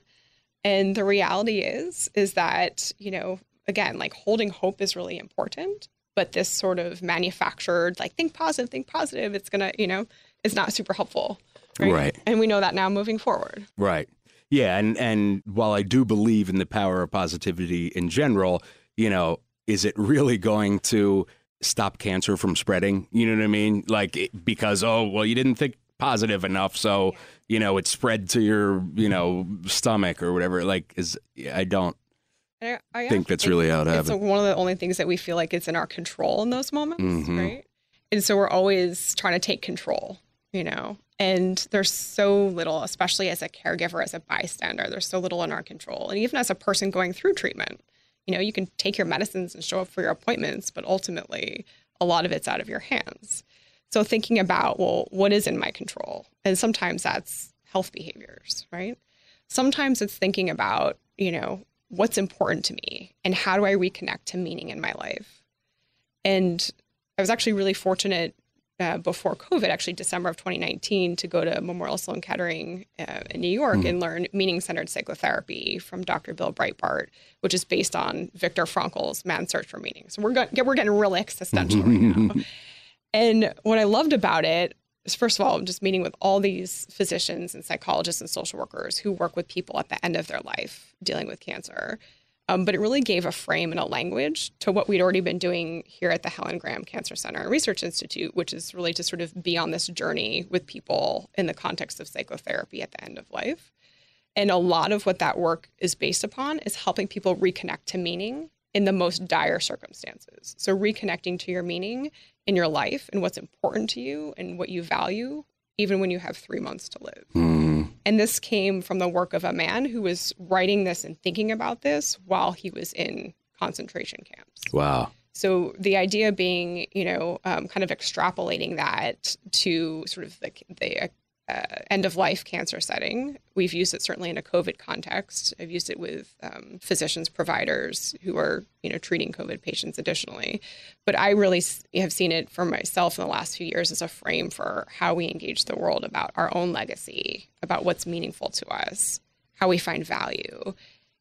And the reality is, is that, you know, again, like holding hope is really important, but this sort of manufactured, like think positive, think positive, it's gonna, you know, it's not super helpful. Right. And we know that now moving forward. Right. Yeah, and and while I do believe in the power of positivity in general, you know, is it really going to stop cancer from spreading? You know what I mean? Like it, because oh well, you didn't think positive enough, so you know it spread to your you know stomach or whatever. Like is I don't I, I think that's really how it it's one of the only things that we feel like it's in our control in those moments, Mhm. right? And so we're always trying to take control, you know. And there's so little, especially as a caregiver, as a bystander, there's so little in our control. And even as a person going through treatment, you know, you can take your medicines and show up for your appointments, but ultimately, a lot of it's out of your hands. So thinking about, well, what is in my control? And sometimes that's health behaviors, right? Sometimes it's thinking about, you know, what's important to me and how do I reconnect to meaning in my life? And I was actually really fortunate uh, before COVID, actually December of 2019, to go to Memorial Sloan Kettering uh, in New York Mhm. and learn meaning centered psychotherapy from Dr. Bill Breitbart, which is based on Viktor Frankl's Man's Search for Meaning. So we're, go- we're getting really existential right now. And what I loved about it is, first of all, just meeting with all these physicians and psychologists and social workers who work with people at the end of their life dealing with cancer. Um, but it really gave a frame and a language to what we'd already been doing here at the Helen Graham Cancer Center and Research Institute, which is really to sort of be on this journey with people in the context of psychotherapy at the end of life. And a lot of what that work is based upon is helping people reconnect to meaning in the most dire circumstances. So, reconnecting to your meaning in your life and what's important to you and what you value, even when you have three months to live. And this came from the work of a man who was writing this and thinking about this while he was in concentration camps. Wow. So the idea being, you know, um, kind of extrapolating that to sort of the, the uh, end of life cancer setting. We've used it certainly in a COVID context. I've used it with um, physicians, providers who are, you know, treating COVID patients additionally. But I really have seen it for myself in the last few years as a frame for how we engage the world about our own legacy, about what's meaningful to us, how we find value,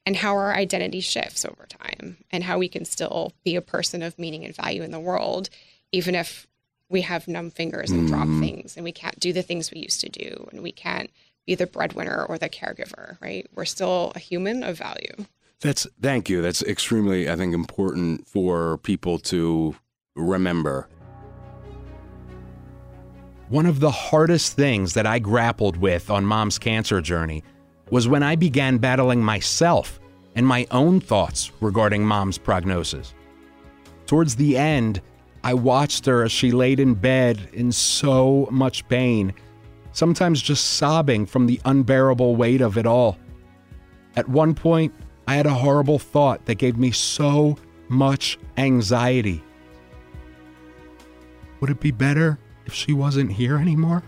and how our identity shifts over time, and how we can still be a person of meaning and value in the world, even if we have numb fingers and drop Mm. things and we can't do the things we used to do and we can't be the breadwinner or the caregiver, right? We're still a human of value. That's thank you. That's extremely, I think, important for people to remember. One of the hardest things that I grappled with on mom's cancer journey was when I began battling myself and my own thoughts regarding mom's prognosis. Towards the end, I watched her as she laid in bed in so much pain, sometimes just sobbing from the unbearable weight of it all. At one point, I had a horrible thought that gave me so much anxiety. Would it be better if she wasn't here anymore?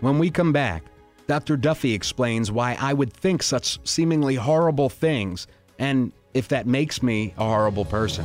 When we come back, Dr. Duffy explains why I would think such seemingly horrible things and if that makes me a horrible person.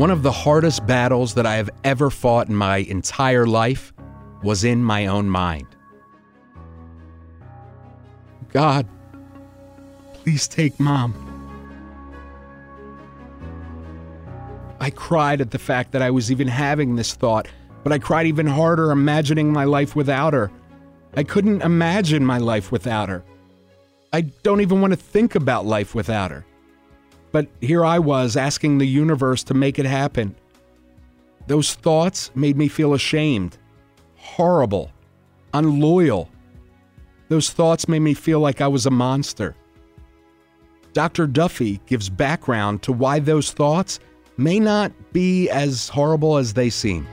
One of the hardest battles that I have ever fought in my entire life was in my own mind. God, please take mom. I cried at the fact that I was even having this thought, but I cried even harder imagining my life without her. I couldn't imagine my life without her. I don't even want to think about life without her. But here I was asking the universe to make it happen. Those thoughts made me feel ashamed, horrible, unloyal. Those thoughts made me feel like I was a monster. Dr. Duffy gives background to why those thoughts may not be as horrible as they seem.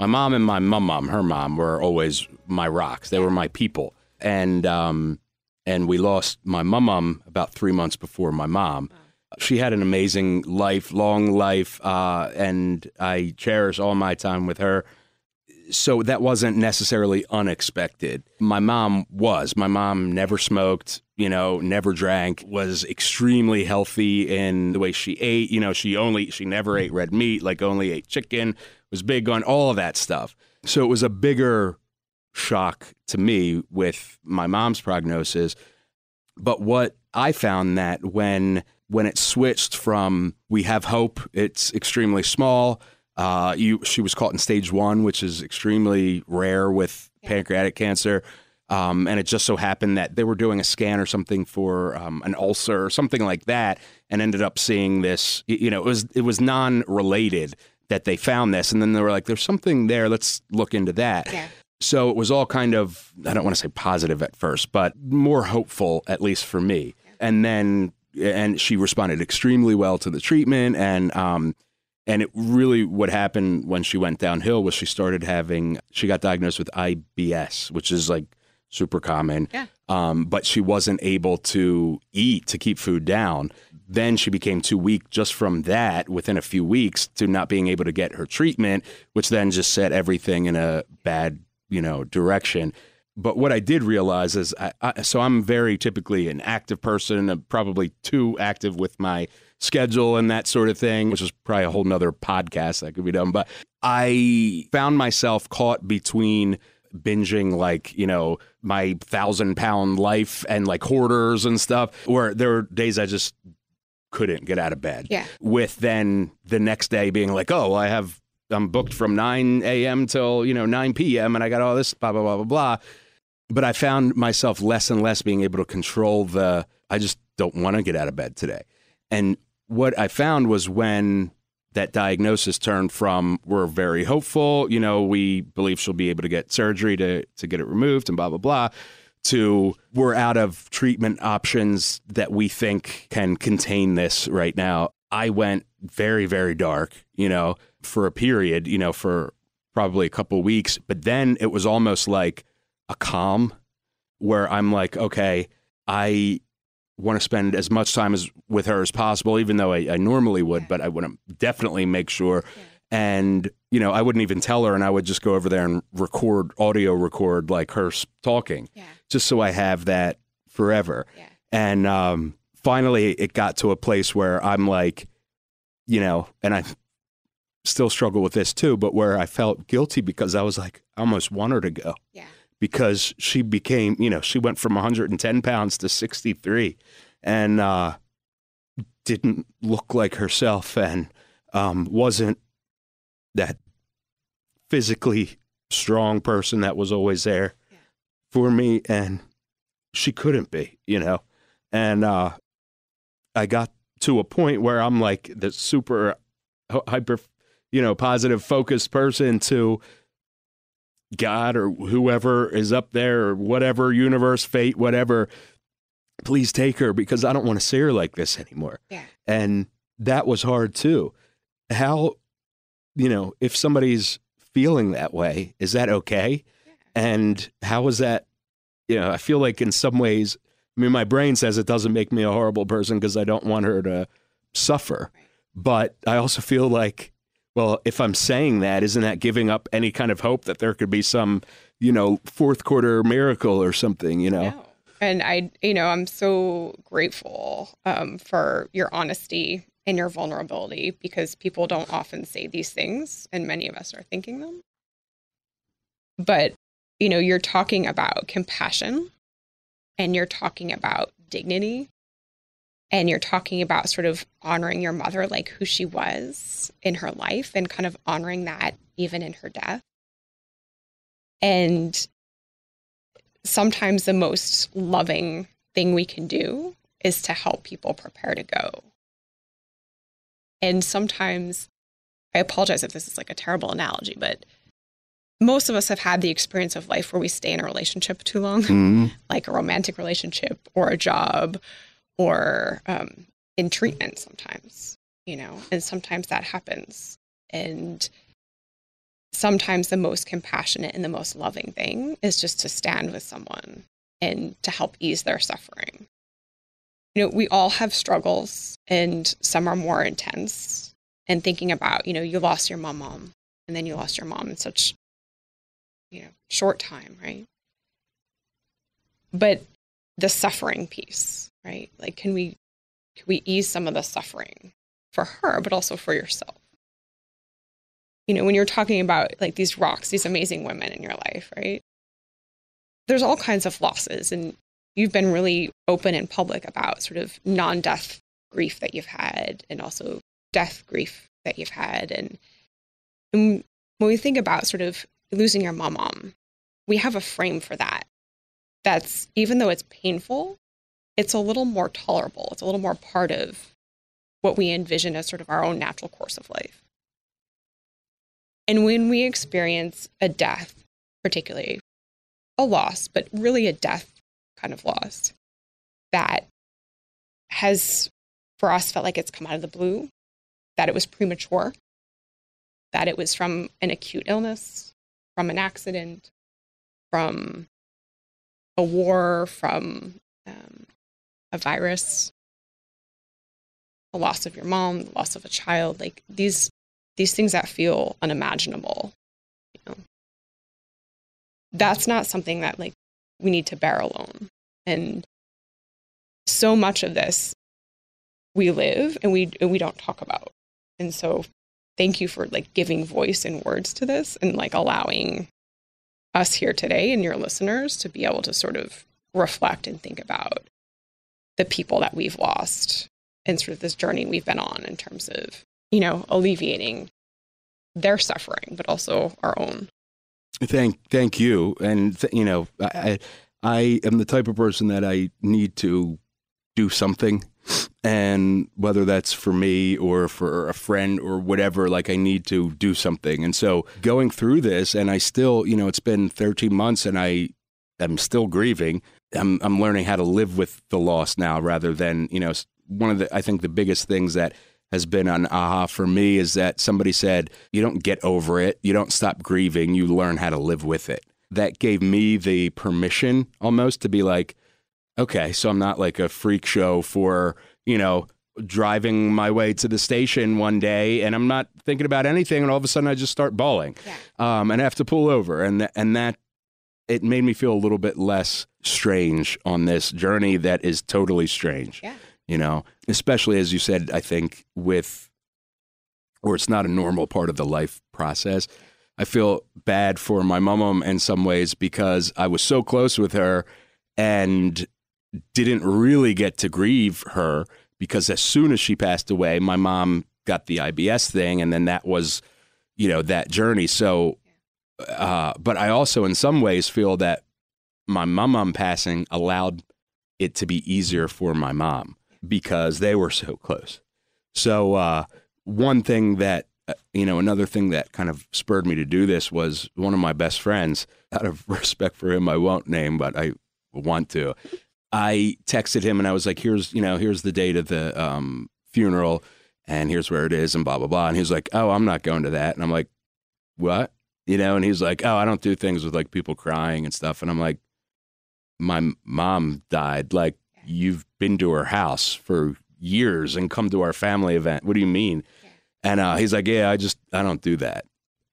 My mom and my mum mom, her mom, were always my rocks. They were my people. And um, and we lost my mum about three months before my mom. She had an amazing life, long life, uh, and I cherish all my time with her. So that wasn't necessarily unexpected. My mom was. My mom never smoked, you know, never drank, was extremely healthy in the way she ate. You know, she only, she never ate red meat, like only ate chicken, was big on all of that stuff. So it was a bigger shock to me with my mom's prognosis. But what I found that when when it switched from we have hope, it's extremely small. Uh, you she was caught in stage one, which is extremely rare with pancreatic cancer. Um, and it just so happened that they were doing a scan or something for um, an ulcer or something like that, and ended up seeing this. You know, it was it was non related that they found this, and then they were like, "There's something there. Let's look into that." Yeah. So it was all kind of, I don't want to say positive at first, but more hopeful, at least for me. And then, and she responded extremely well to the treatment. And, um, and it really, what happened when she went downhill was she started having, she got diagnosed with IBS, which is like super common. Yeah. Um, but she wasn't able to eat to keep food down. Then she became too weak just from that within a few weeks to not being able to get her treatment, which then just set everything in a bad you know direction. But what i did realize is I, I, so i'm very typically an active person I'm probably too active with my schedule and that sort of thing which is probably a whole nother podcast that could be done. But i found myself caught between binging like you know my thousand pound life and like hoarders and stuff where there were days i just couldn't get out of bed. Yeah. with then the next day being like oh i have I'm booked from 9 a.m. till, you know, 9 p.m. and I got all this blah, blah, blah, blah, blah. But I found myself less and less being able to control the, I just don't want to get out of bed today. And what I found was when that diagnosis turned from we're very hopeful, you know, we believe she'll be able to get surgery to, to get it removed and blah, blah, blah, to we're out of treatment options that we think can contain this right now. I went very, very dark, you know, for a period, you know, for probably a couple weeks. But then it was almost like a calm where I'm like, okay, I want to spend as much time as with her as possible, even though I, I normally would, but I want to definitely make sure. And, you know, I wouldn't even tell her and I would just go over there and record, audio record like her talking, just so I have that forever. And um, finally, it got to a place where I'm like, you know, and I still struggle with this too, but where I felt guilty because I was like, I almost want her to go. Yeah. Because she became, you know, she went from 110 pounds to 63 and uh, didn't look like herself and um, wasn't that physically strong person that was always there for me. And she couldn't be, you know. And uh, I got to a point where I'm like the super hyper, you know, positive focused person to God or whoever is up there or whatever universe, fate, whatever, please take her because I don't want to see her like this anymore. Yeah. And that was hard too. How, you know, if somebody's feeling that way, is that okay? Yeah. And how is that, you know, I feel like in some ways, I mean, my brain says it doesn't make me a horrible person because I don't want her to suffer. But I also feel like, well, if I'm saying that, isn't that giving up any kind of hope that there could be some, you know, fourth quarter miracle or something, you know? No. And I, you know, I'm so grateful um, for your honesty and your vulnerability because people don't often say these things, and many of us are thinking them. But, you know, you're talking about compassion and you're talking about dignity and you're talking about sort of honoring your mother like who she was in her life and kind of honoring that even in her death. And sometimes the most loving thing we can do is to help people prepare to go. And sometimes, I apologize if this is like a terrible analogy, but most of us have had the experience of life where we stay in a relationship too long, mm-hmm. like a romantic relationship or a job or um, in treatment sometimes, you know, and sometimes that happens. And sometimes the most compassionate and the most loving thing is just to stand with someone and to help ease their suffering. You know, we all have struggles and some are more intense. And thinking about, you know, you lost your mom, mom, and then you lost your mom in such, you know, short time, right? But the suffering piece, right? Like, can we, can we ease some of the suffering for her, but also for yourself? you know, when you're talking about like these rocks, these amazing women in your life, right? There's all kinds of losses. And you've been really open and public about sort of non death grief that you've had and also death grief that you've had. And, and when we think about sort of losing your mom, mom, we have a frame for that. That's even though it's painful, it's a little more tolerable. It's a little more part of what we envision as sort of our own natural course of life. And when we experience a death, particularly a loss, but really a death kind of loss that has for us felt like it's come out of the blue, that it was premature, that it was from an acute illness, from an accident, from a war, from um, a virus, the loss of your mom, the loss of a child. Like these these things that feel unimaginable you know that's not something that like we need to bear alone and so much of this we live and we and we don't talk about and so thank you for like giving voice and words to this and like allowing us here today and your listeners to be able to sort of reflect and think about the people that we've lost and sort of this journey we've been on in terms of you know, alleviating their suffering, but also our own. Thank, thank you. And th- you know, I, I am the type of person that I need to do something, and whether that's for me or for a friend or whatever, like I need to do something. And so going through this, and I still, you know, it's been 13 months, and I am still grieving. I'm I'm learning how to live with the loss now, rather than you know, one of the I think the biggest things that has been an aha for me is that somebody said, you don't get over it, you don't stop grieving, you learn how to live with it. That gave me the permission almost to be like, okay, so I'm not like a freak show for, you know, driving my way to the station one day and I'm not thinking about anything and all of a sudden I just start bawling yeah. um, and I have to pull over and th- and that it made me feel a little bit less strange on this journey that is totally strange. Yeah you know, especially as you said, I think with, or it's not a normal part of the life process. I feel bad for my mom in some ways because I was so close with her and didn't really get to grieve her because as soon as she passed away, my mom got the IBS thing, and then that was, you know, that journey. So, uh, but I also, in some ways, feel that my mom passing allowed it to be easier for my mom because they were so close. So uh, one thing that uh, you know, another thing that kind of spurred me to do this was one of my best friends. Out of respect for him, I won't name, but I want to. I texted him and I was like, "Here's, you know, here's the date of the um, funeral, and here's where it is, and blah blah blah." And he was like, "Oh, I'm not going to that." And I'm like, "What?" You know? And he's like, "Oh, I don't do things with like people crying and stuff." And I'm like, "My mom died. Like, you've been to her house for years and come to our family event. What do you mean?" And uh, he's like, "Yeah, I just I don't do that."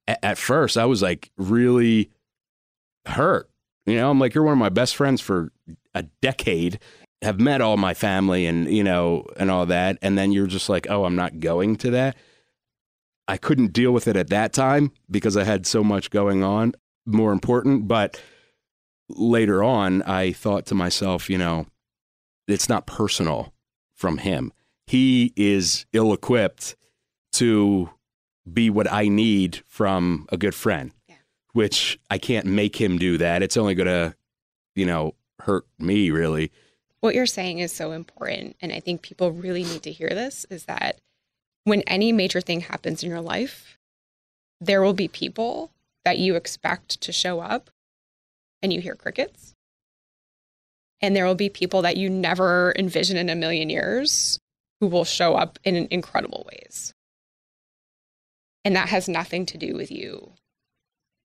A- at first, I was like really hurt. You know, I'm like, "You're one of my best friends for a decade." Have met all my family and you know and all that, and then you're just like, "Oh, I'm not going to that." I couldn't deal with it at that time because I had so much going on, more important. But later on, I thought to myself, you know, it's not personal from him. He is ill equipped to be what I need from a good friend, which I can't make him do that. It's only going to, you know, hurt me really. What you're saying is so important. And I think people really need to hear this is that when any major thing happens in your life, there will be people that you expect to show up and you hear crickets. And there will be people that you never envision in a million years who will show up in incredible ways. And that has nothing to do with you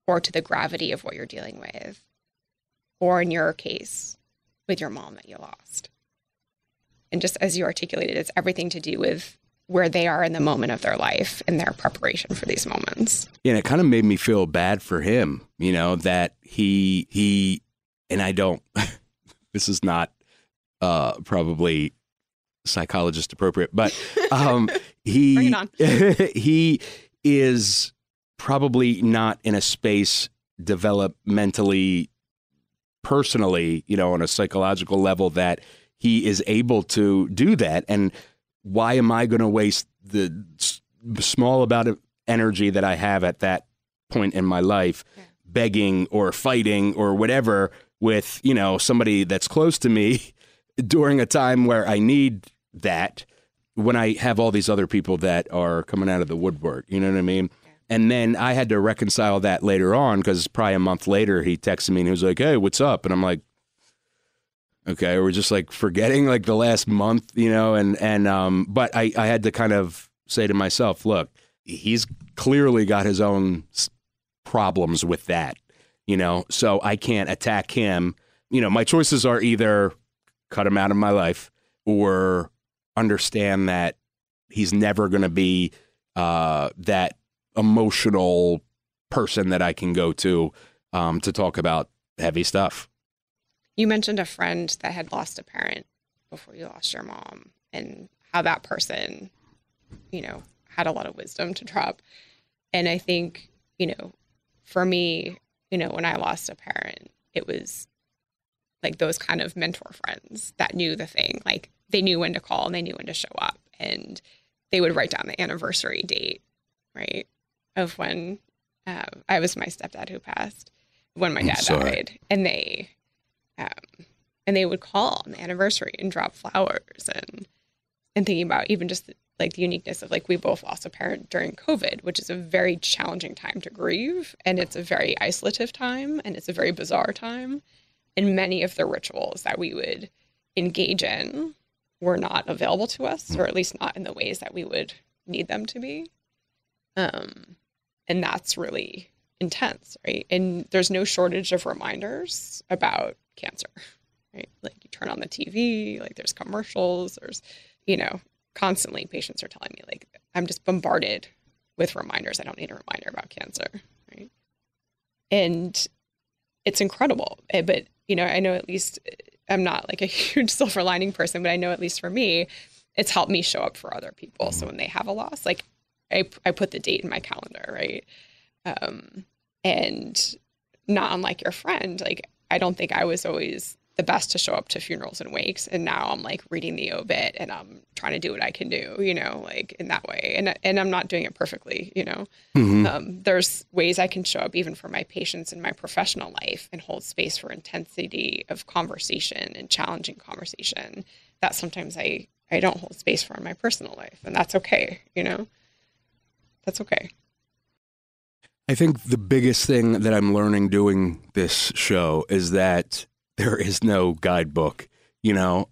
or to the gravity of what you're dealing with, or in your case, with your mom that you lost. And just as you articulated, it's everything to do with where they are in the moment of their life and their preparation for these moments. Yeah, and it kind of made me feel bad for him, you know, that he he and I don't this is not uh probably psychologist appropriate, but um he he is probably not in a space developmentally personally, you know, on a psychological level that he is able to do that and why am I going to waste the small amount of energy that I have at that point in my life begging or fighting or whatever with, you know, somebody that's close to me during a time where I need that when I have all these other people that are coming out of the woodwork, you know what I mean? And then I had to reconcile that later on because probably a month later he texted me and he was like, "Hey, what's up?" And I'm like, okay we're just like forgetting like the last month you know and and um but i i had to kind of say to myself look he's clearly got his own problems with that you know so i can't attack him. You know my choices are either cut him out of my life or understand that he's never going to be uh that emotional person that i can go to um to talk about heavy stuff You mentioned a friend that had lost a parent before you lost your mom and how that person, you know, had a lot of wisdom to drop. And I think, you know, for me, you know, when I lost a parent, it was like those kind of mentor friends that knew the thing. Like they knew when to call and they knew when to show up. And they would write down the anniversary date, right? Of when uh, I was my stepdad who passed, when my dad died. And they, um, and they would call on the anniversary and drop flowers and and thinking about even just like the uniqueness of like we both lost a parent during COVID, which is a very challenging time to grieve, and it's a very isolative time, and it's a very bizarre time, and many of the rituals that we would engage in were not available to us, or at least not in the ways that we would need them to be. Um, and that's really intense, right? And there's no shortage of reminders about cancer, right? Like you turn on the TV, like there's commercials, there's, you know, constantly patients are telling me, like, I'm just bombarded with reminders. I don't need a reminder about cancer, right? And it's incredible. Eh, But, you know, I know at least eh, I'm not like a huge silver lining person, but I know at least for me, it's helped me show up for other people. So when they have a loss, like I, I put the date in my calendar, right? Um, and not unlike your friend, like I don't think I was always the best to show up to funerals and wakes, and now I'm like reading the obit and I'm trying to do what I can do, you know, like in that way, and and I'm not doing it perfectly, you know. Mhm. Um, there's ways I can show up even for my patients in my professional life and hold space for intensity of conversation and challenging conversation that sometimes I I don't hold space for in my personal life, and that's okay, you know. That's okay. I think the biggest thing that I'm learning doing this show is that there is no guidebook. You know,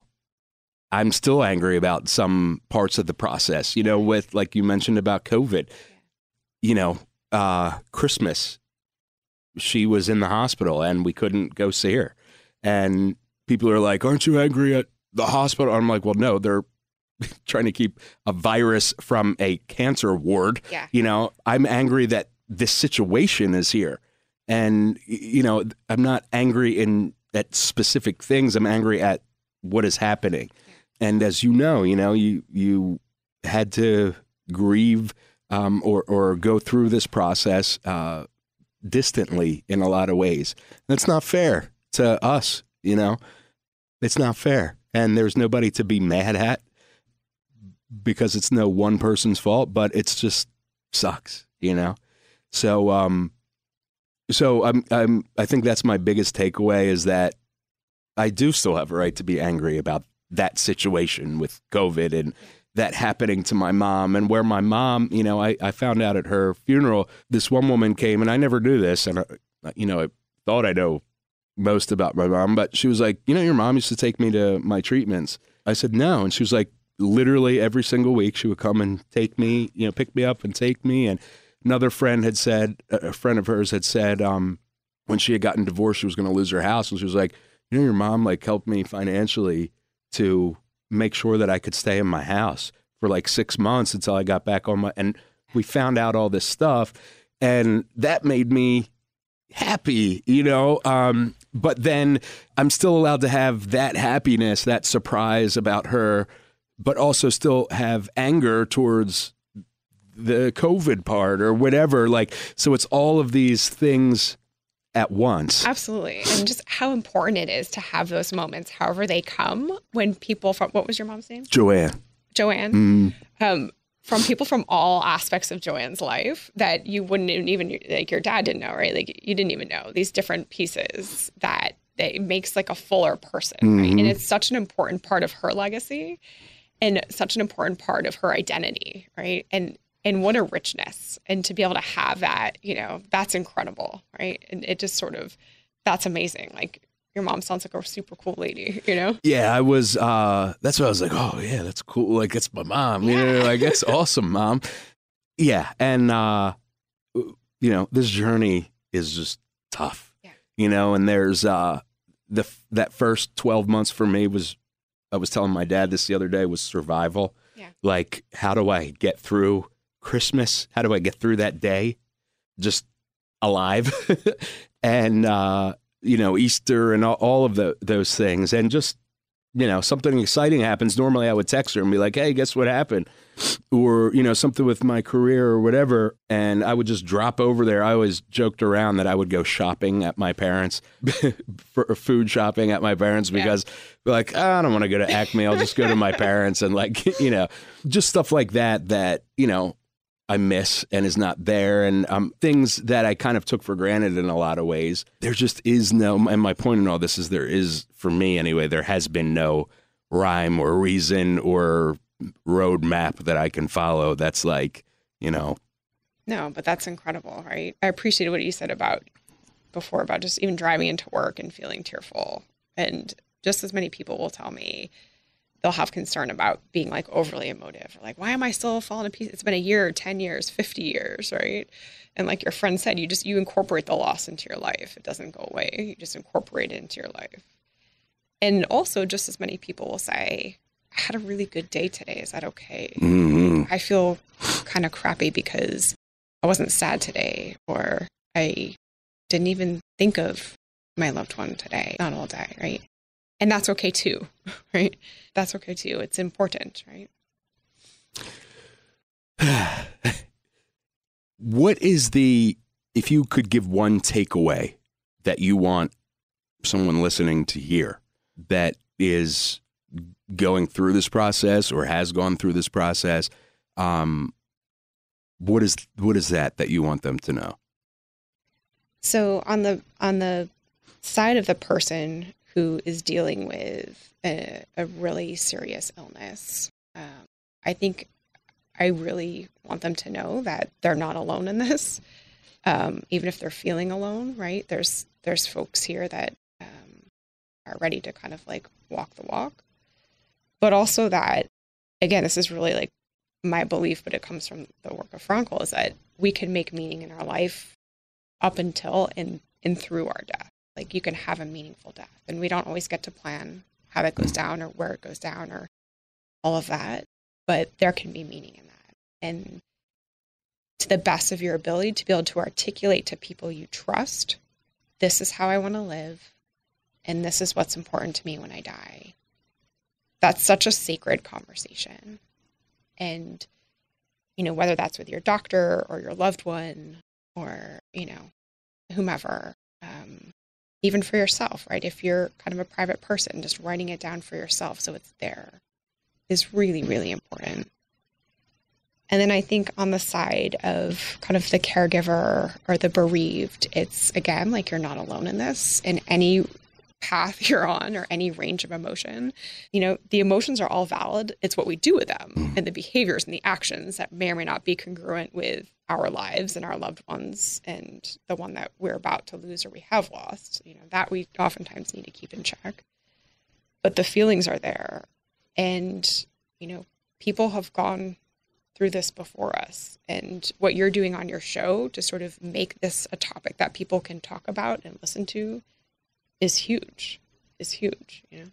I'm still angry about some parts of the process, you know, with like you mentioned about COVID. You know, uh, Christmas, she was in the hospital and we couldn't go see her. And people are like, Aren't you angry at the hospital? I'm like, Well, no, they're trying to keep a virus from a cancer ward. Yeah. You know, I'm angry that this situation is here. And, you know, I'm not angry in at specific things. I'm angry at what is happening. And as you know, you know, you you had to grieve um, or or go through this process uh, distantly in a lot of ways. That's not fair to us. You know, it's not fair, and there's nobody to be mad at because it's no one person's fault. But it's just sucks. You know, so um, so I'm I'm I think that's my biggest takeaway is that I do still have a right to be angry about that situation with COVID and that happening to my mom and where my mom, you know, I, I found out at her funeral, this one woman came and I never knew this. And, I, you know, I thought I know most about my mom, but she was like, you know, your mom used to take me to my treatments. I said, no. And she was like, literally every single week she would come and take me, you know, pick me up and take me. And another friend had said, a friend of hers had said, um, when she had gotten divorced, she was going to lose her house. And she was like, you know, your mom like helped me financially to make sure that I could stay in my house for like six months until I got back on my. And we found out all this stuff, and that made me happy, you know. Um, but then I'm still allowed to have that happiness, that surprise about her, but also still have anger towards the COVID part or whatever. Like, so it's all of these things at once. Absolutely. And just how important it is to have those moments, however they come, when people from what was your mom's name? Joanne. Joanne. Mm. Um, from people from all aspects of Joanne's life that you wouldn't even like your dad didn't know, right? Like you didn't even know these different pieces that that makes like a fuller person, mm-hmm. right? And it's such an important part of her legacy and such an important part of her identity, right? And and what a richness. And to be able to have that you know that's incredible right? And it just sort of that's amazing. Like your mom sounds like a super cool lady you know? Yeah i was uh that's what i was like oh yeah that's cool. Like it's my mom yeah. you know? Like that's awesome mom. Yeah and uh you know this journey is just tough yeah. you know? And there's uh the that first 12 months for me was i was telling my dad this the other day was survival. Yeah. like how do i get through Christmas? How do I get through that day? Just alive. and, uh, you know, Easter and all, all of the, those things. And just, you know, something exciting happens. Normally I would text her and be like, hey, guess what happened? Or, you know, something with my career or whatever. And I would just drop over there. I always joked around that I would go shopping at my parents, for food shopping at my parents because, yeah. like, oh, I don't want to go to Acme. I'll just go to my parents and, like, you know, just stuff like that, that, you know, I miss and is not there, and um, things that I kind of took for granted in a lot of ways. There just is no, and my point in all this is there is, for me anyway, there has been no rhyme or reason or roadmap that I can follow that's like, you know. No, but that's incredible, right? I appreciated what you said about before about just even driving into work and feeling tearful. And just as many people will tell me, they'll have concern about being like overly emotive. Or like why am i still falling to pieces? It's been a year 10 years 50 years right? And like your friend said you just you incorporate the loss into your life. It doesn't go away. You just incorporate it into your life. And also just as many people will say i had a really good day today. Is that okay? Mm-hmm. i feel kind of crappy because i wasn't sad today or i didn't even think of my loved one today not all day right and that's okay too right? That's okay too. It's important right? What is the if you could give one takeaway that you want someone listening to hear that is going through this process or has gone through this process um, what is what is that that you want them to know? So on the on the side of the person who is dealing with a, a really serious illness. Um, I think I really want them to know that they're not alone in this. Um, even if they're feeling alone, right? There's there's folks here that um, are ready to kind of like walk the walk, but also that again, this is really like my belief, but it comes from the work of Frankl, is that we can make meaning in our life up until and and through our death. Like you can have a meaningful death, and we don't always get to plan how that goes down or where it goes down or all of that, but there can be meaning in that, and to the best of your ability to be able to articulate to people you trust, this is how I want to live, and this is what's important to me when I die. That's such a sacred conversation, and you know whether that's with your doctor or your loved one or you know whomever even for yourself right? If you're kind of a private person just writing it down for yourself so it's there is really really important. And then i think on the side of kind of the caregiver or the bereaved it's again like you're not alone in this in any path you're on or any range of emotion. You know, the emotions are all valid. It's what we do with them mm. and the behaviors and the actions that may or may not be congruent with our lives and our loved ones and the one that we're about to lose or we have lost. You know, that we oftentimes need to keep in check. But the feelings are there. And, you know, people have gone through this before us. And what you're doing on your show to sort of make this a topic that people can talk about and listen to is huge. Is huge. You know.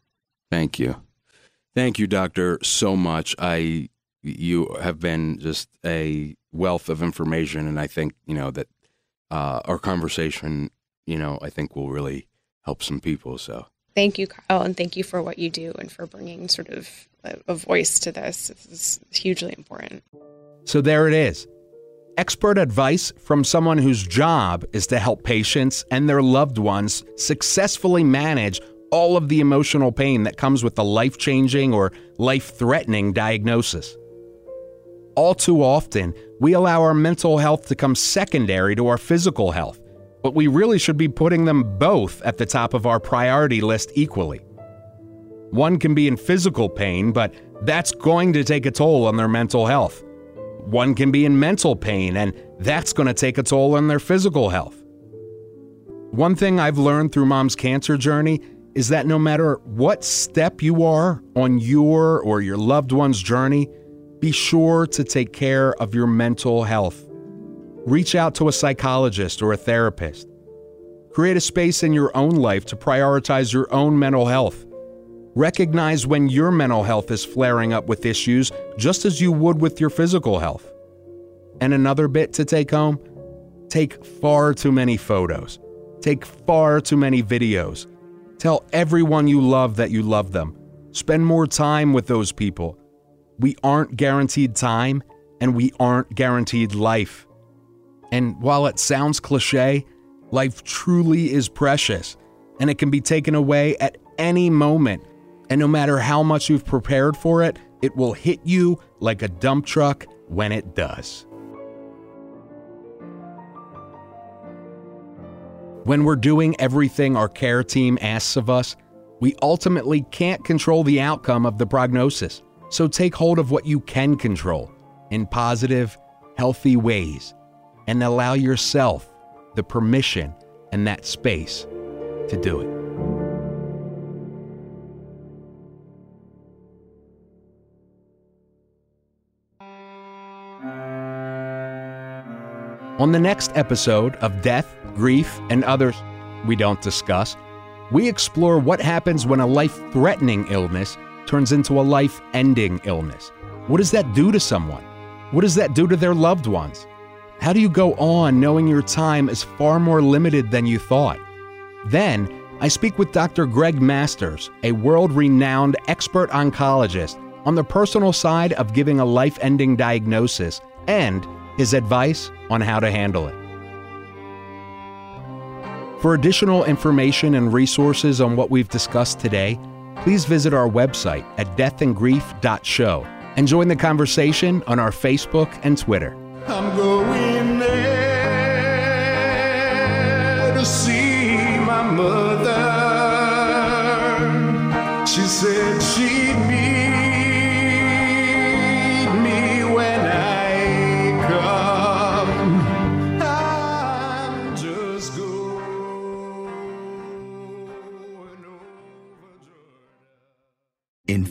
Thank you, thank you, doctor, so much. I you have been just a wealth of information, and I think you know that uh, our conversation, you know, I think will really help some people. So thank you, Kyle, and thank you for what you do and for bringing sort of a, a voice to this. This is hugely important. So there it is. Expert advice from someone whose job is to help patients and their loved ones successfully manage all of the emotional pain that comes with a life changing or life threatening diagnosis. All too often, we allow our mental health to come secondary to our physical health, but we really should be putting them both at the top of our priority list equally. One can be in physical pain, but that's going to take a toll on their mental health. One can be in mental pain, and that's going to take a toll on their physical health. One thing I've learned through mom's cancer journey is that no matter what step you are on your or your loved one's journey, be sure to take care of your mental health. Reach out to a psychologist or a therapist. Create a space in your own life to prioritize your own mental health. Recognize when your mental health is flaring up with issues, just as you would with your physical health. And another bit to take home take far too many photos, take far too many videos. Tell everyone you love that you love them. Spend more time with those people. We aren't guaranteed time, and we aren't guaranteed life. And while it sounds cliche, life truly is precious, and it can be taken away at any moment and no matter how much you've prepared for it, it will hit you like a dump truck when it does. When we're doing everything our care team asks of us, we ultimately can't control the outcome of the prognosis. So take hold of what you can control in positive, healthy ways and allow yourself the permission and that space to do it. On the next episode of Death, Grief, and Others We Don't Discuss, we explore what happens when a life threatening illness turns into a life ending illness. What does that do to someone? What does that do to their loved ones? How do you go on knowing your time is far more limited than you thought? Then, I speak with Dr. Greg Masters, a world renowned expert oncologist, on the personal side of giving a life ending diagnosis and his advice on how to handle it. For additional information and resources on what we've discussed today, please visit our website at deathandgrief.show and join the conversation on our Facebook and Twitter.